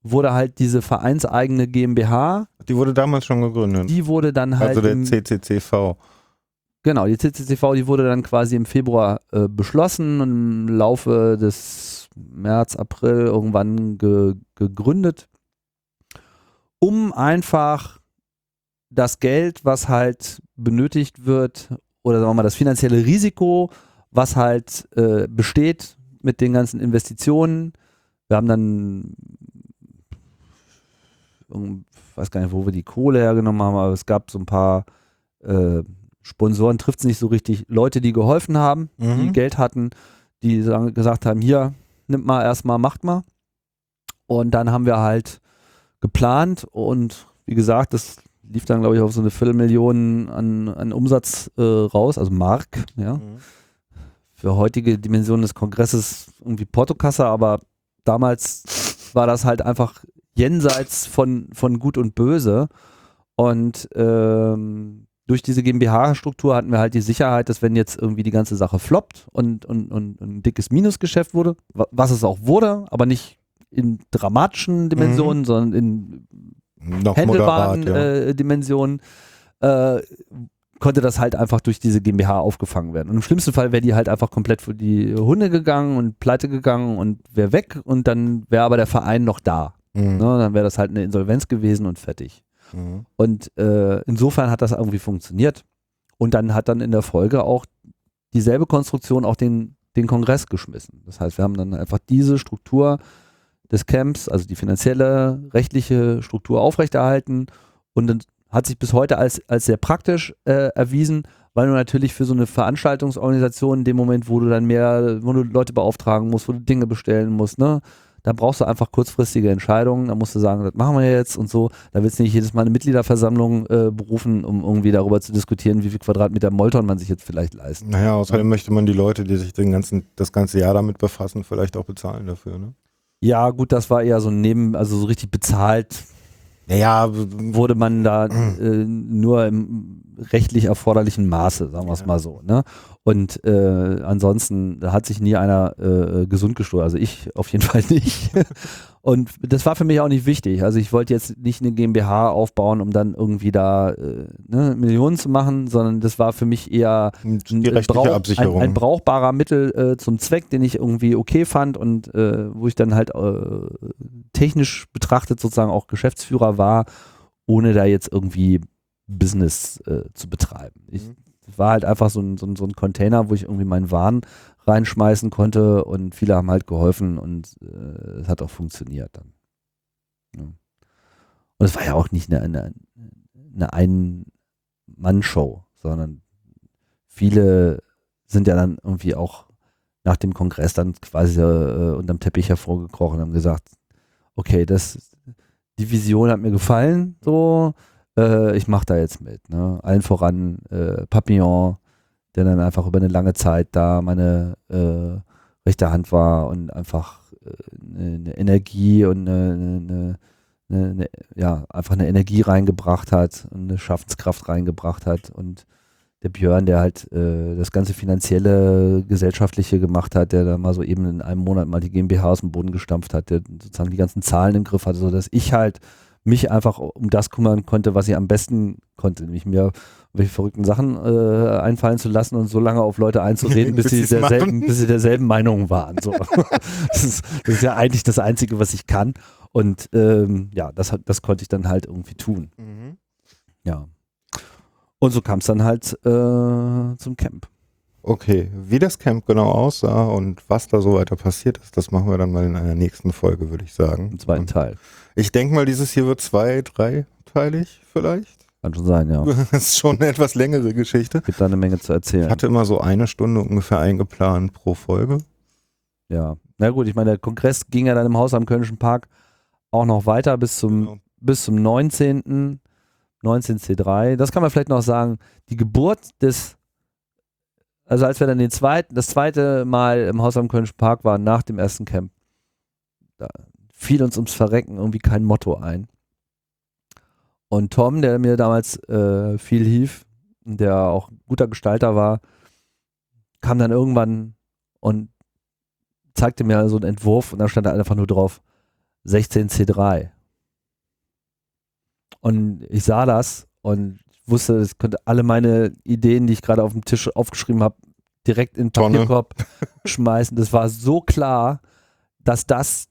wurde halt diese vereinseigene GmbH, klar. Die wurde damals schon gegründet. die wurde dann halt also der im, CCCV. genau, die CCCV, die wurde dann quasi im Februar äh, beschlossen und im Laufe des März, April irgendwann ge gegründet, um einfach das Geld, was halt benötigt wird, oder sagen wir mal das finanzielle Risiko, was halt äh, besteht mit den ganzen Investitionen. Wir haben dann, irgend- weiß gar nicht, wo wir die Kohle hergenommen haben, aber es gab so ein paar äh, Sponsoren, trifft es nicht so richtig, Leute, die geholfen haben, die Mhm. Geld hatten, die sagen, gesagt haben, hier, nimmt mal erstmal, macht mal. Und dann haben wir halt geplant und wie gesagt, das lief dann, glaube ich, auf so eine Viertelmillion an, an Umsatz äh, raus, also Mark, ja. Mhm. Für heutige Dimensionen des Kongresses irgendwie Portokasse, aber damals war das halt einfach jenseits von, von Gut und Böse. Und ähm, durch diese GmbH-Struktur hatten wir halt die Sicherheit, dass wenn jetzt irgendwie die ganze Sache floppt und, und, und ein dickes Minusgeschäft wurde, wa- was es auch wurde, aber nicht in dramatischen Dimensionen, sondern in Noch handelbaren moderat, ja. äh, Dimensionen, äh, konnte das halt einfach durch diese GmbH aufgefangen werden. Und im schlimmsten Fall wäre die halt einfach komplett für die Hunde gegangen und pleite gegangen und wäre weg und dann wäre aber der Verein noch da. Mhm. Ne? Dann wäre das halt eine Insolvenz gewesen und fertig. Mhm. Und äh, insofern hat das irgendwie funktioniert. Und dann hat dann in der Folge auch dieselbe Konstruktion auch den, den Kongress geschmissen. Das heißt, wir haben dann einfach diese Struktur des Camps, also die finanzielle, rechtliche Struktur aufrechterhalten und hat sich bis heute als, als sehr praktisch äh, erwiesen, weil du natürlich für so eine Veranstaltungsorganisation in dem Moment, wo du dann mehr, wo du Leute beauftragen musst, wo du Dinge bestellen musst, ne, da brauchst du einfach kurzfristige Entscheidungen, da musst du sagen, das machen wir jetzt und so. Da willst du nicht jedes Mal eine Mitgliederversammlung äh, berufen, um irgendwie darüber zu diskutieren, wie viel Quadratmeter Molton man sich jetzt vielleicht leisten. Naja, außerdem möchte man die Leute, die sich den ganzen, das ganze Jahr damit befassen, vielleicht auch bezahlen dafür, ne? Ja, gut, das war eher so ein Neben, also so richtig bezahlt Naja, wurde man da äh, nur im rechtlich erforderlichen Maße, sagen wir es Ja. mal so. Ne? Und äh, ansonsten hat sich nie einer äh, gesund gestohlen. Also ich auf jeden Fall nicht. Und das war für mich auch nicht wichtig. Also ich wollte jetzt nicht eine GmbH aufbauen, um dann irgendwie da äh, ne, Millionen zu machen, sondern das war für mich eher ein, Brauch-. Ein, ein brauchbarer Mittel äh, zum Zweck, den ich irgendwie okay fand und äh, wo ich dann halt äh, technisch betrachtet sozusagen auch Geschäftsführer war, ohne da jetzt irgendwie Business äh, zu betreiben. Ich Mhm. war halt einfach so ein, so, ein, so ein Container, wo ich irgendwie meinen Waren reinschmeißen konnte und viele haben halt geholfen und äh, es hat auch funktioniert dann. Ja. Und es war ja auch nicht eine, eine, eine Ein-Mann-Show, sondern viele sind ja dann irgendwie auch nach dem Kongress dann quasi äh, unterm Teppich hervorgekrochen und haben gesagt, okay, das, die Vision hat mir gefallen, so, äh, ich mache da jetzt mit. Ne? Allen voran äh, Papillon, der dann einfach über eine lange Zeit da meine äh, rechte Hand war und einfach äh, eine, Energie und eine, eine, eine, eine, ja, einfach eine Energie reingebracht hat und eine Schaffenskraft reingebracht hat. Und der Björn, der halt äh, das ganze finanzielle, gesellschaftliche gemacht hat, der da mal so eben in einem Monat mal die GmbH aus dem Boden gestampft hat, der sozusagen die ganzen Zahlen im Griff hatte, sodass ich halt mich einfach um das kümmern konnte, was ich am besten konnte, nämlich mir welche verrückten Sachen äh, einfallen zu lassen und so lange auf Leute einzureden, bis, Bis sie derselben, bis sie derselben Meinung waren. So. das, ist, das ist ja eigentlich das Einzige, was ich kann. Und ähm, ja, das, das konnte ich dann halt irgendwie tun. Mhm. Ja. Und so kam es dann halt äh, zum Camp. Okay, wie das Camp genau aussah und was da so weiter passiert ist, das machen wir dann mal in einer nächsten Folge, würde ich sagen. Im zweiten Teil. Ich denke mal, dieses hier wird zwei, dreiteilig vielleicht. Kann schon sein, ja. Das ist schon eine etwas längere Geschichte. Gibt da eine Menge zu Ich erzählen. hatte immer so eine Stunde ungefähr eingeplant pro Folge. Ja. Na gut, ich meine, der Kongress ging ja dann im Haus am Kölnischen Park auch noch weiter bis zum, Genau. bis zum 19. 19C3. Das kann man vielleicht noch sagen. Die Geburt des, also als wir dann den zweiten, das zweite Mal im Haus am Kölnischen Park waren, nach dem ersten Camp, da fiel uns ums Verrecken irgendwie kein Motto ein. Und Tom, der mir damals äh, viel hief, der auch guter Gestalter war, kam dann irgendwann und zeigte mir so einen Entwurf und da stand da einfach nur drauf 16C3. Und ich sah das und wusste, es könnte alle meine Ideen, die ich gerade auf dem Tisch aufgeschrieben habe, direkt in den. Papierkorb schmeißen. Das war so klar, dass das,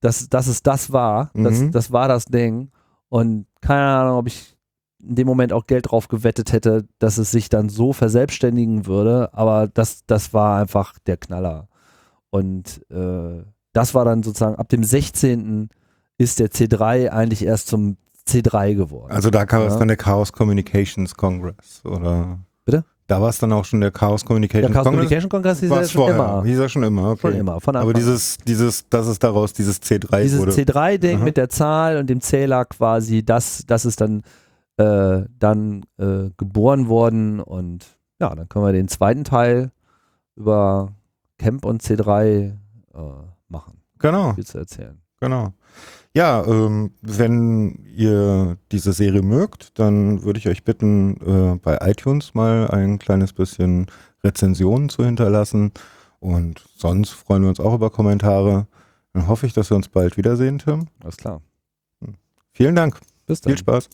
dass, dass es das war. Das, Mhm. das war das Ding. Und keine Ahnung, ob ich in dem Moment auch Geld drauf gewettet hätte, dass es sich dann so verselbstständigen würde. Aber das, das war einfach der Knaller. Und äh, das war dann sozusagen ab dem 16. ist der C3 eigentlich erst zum C3 geworden. Also da kam es Ja. dann der Chaos Communications Congress, oder? Bitte? Da war es dann auch schon der Chaos der Communications Chaos Congress? Communication Congress hieß ja es schon vorher? immer. Hieß er schon immer, okay. Schon immer. Von Anfang Aber dieses, dieses, dass es daraus dieses C3 Dieses wurde. C3-Ding Aha. mit der Zahl und dem Zähler quasi, das, das ist dann, äh, dann äh, geboren worden und ja, dann können wir den zweiten Teil über Camp und C3 äh, machen. Genau, Viel zu erzählen. genau. Ja, ähm, wenn ihr diese Serie mögt, dann würde ich euch bitten, äh, bei iTunes mal ein kleines bisschen Rezensionen zu hinterlassen. Und sonst freuen wir uns auch über Kommentare. Dann hoffe ich, dass wir uns bald wiedersehen, Tim. Alles klar. Vielen Dank. Bis dann. Viel Spaß.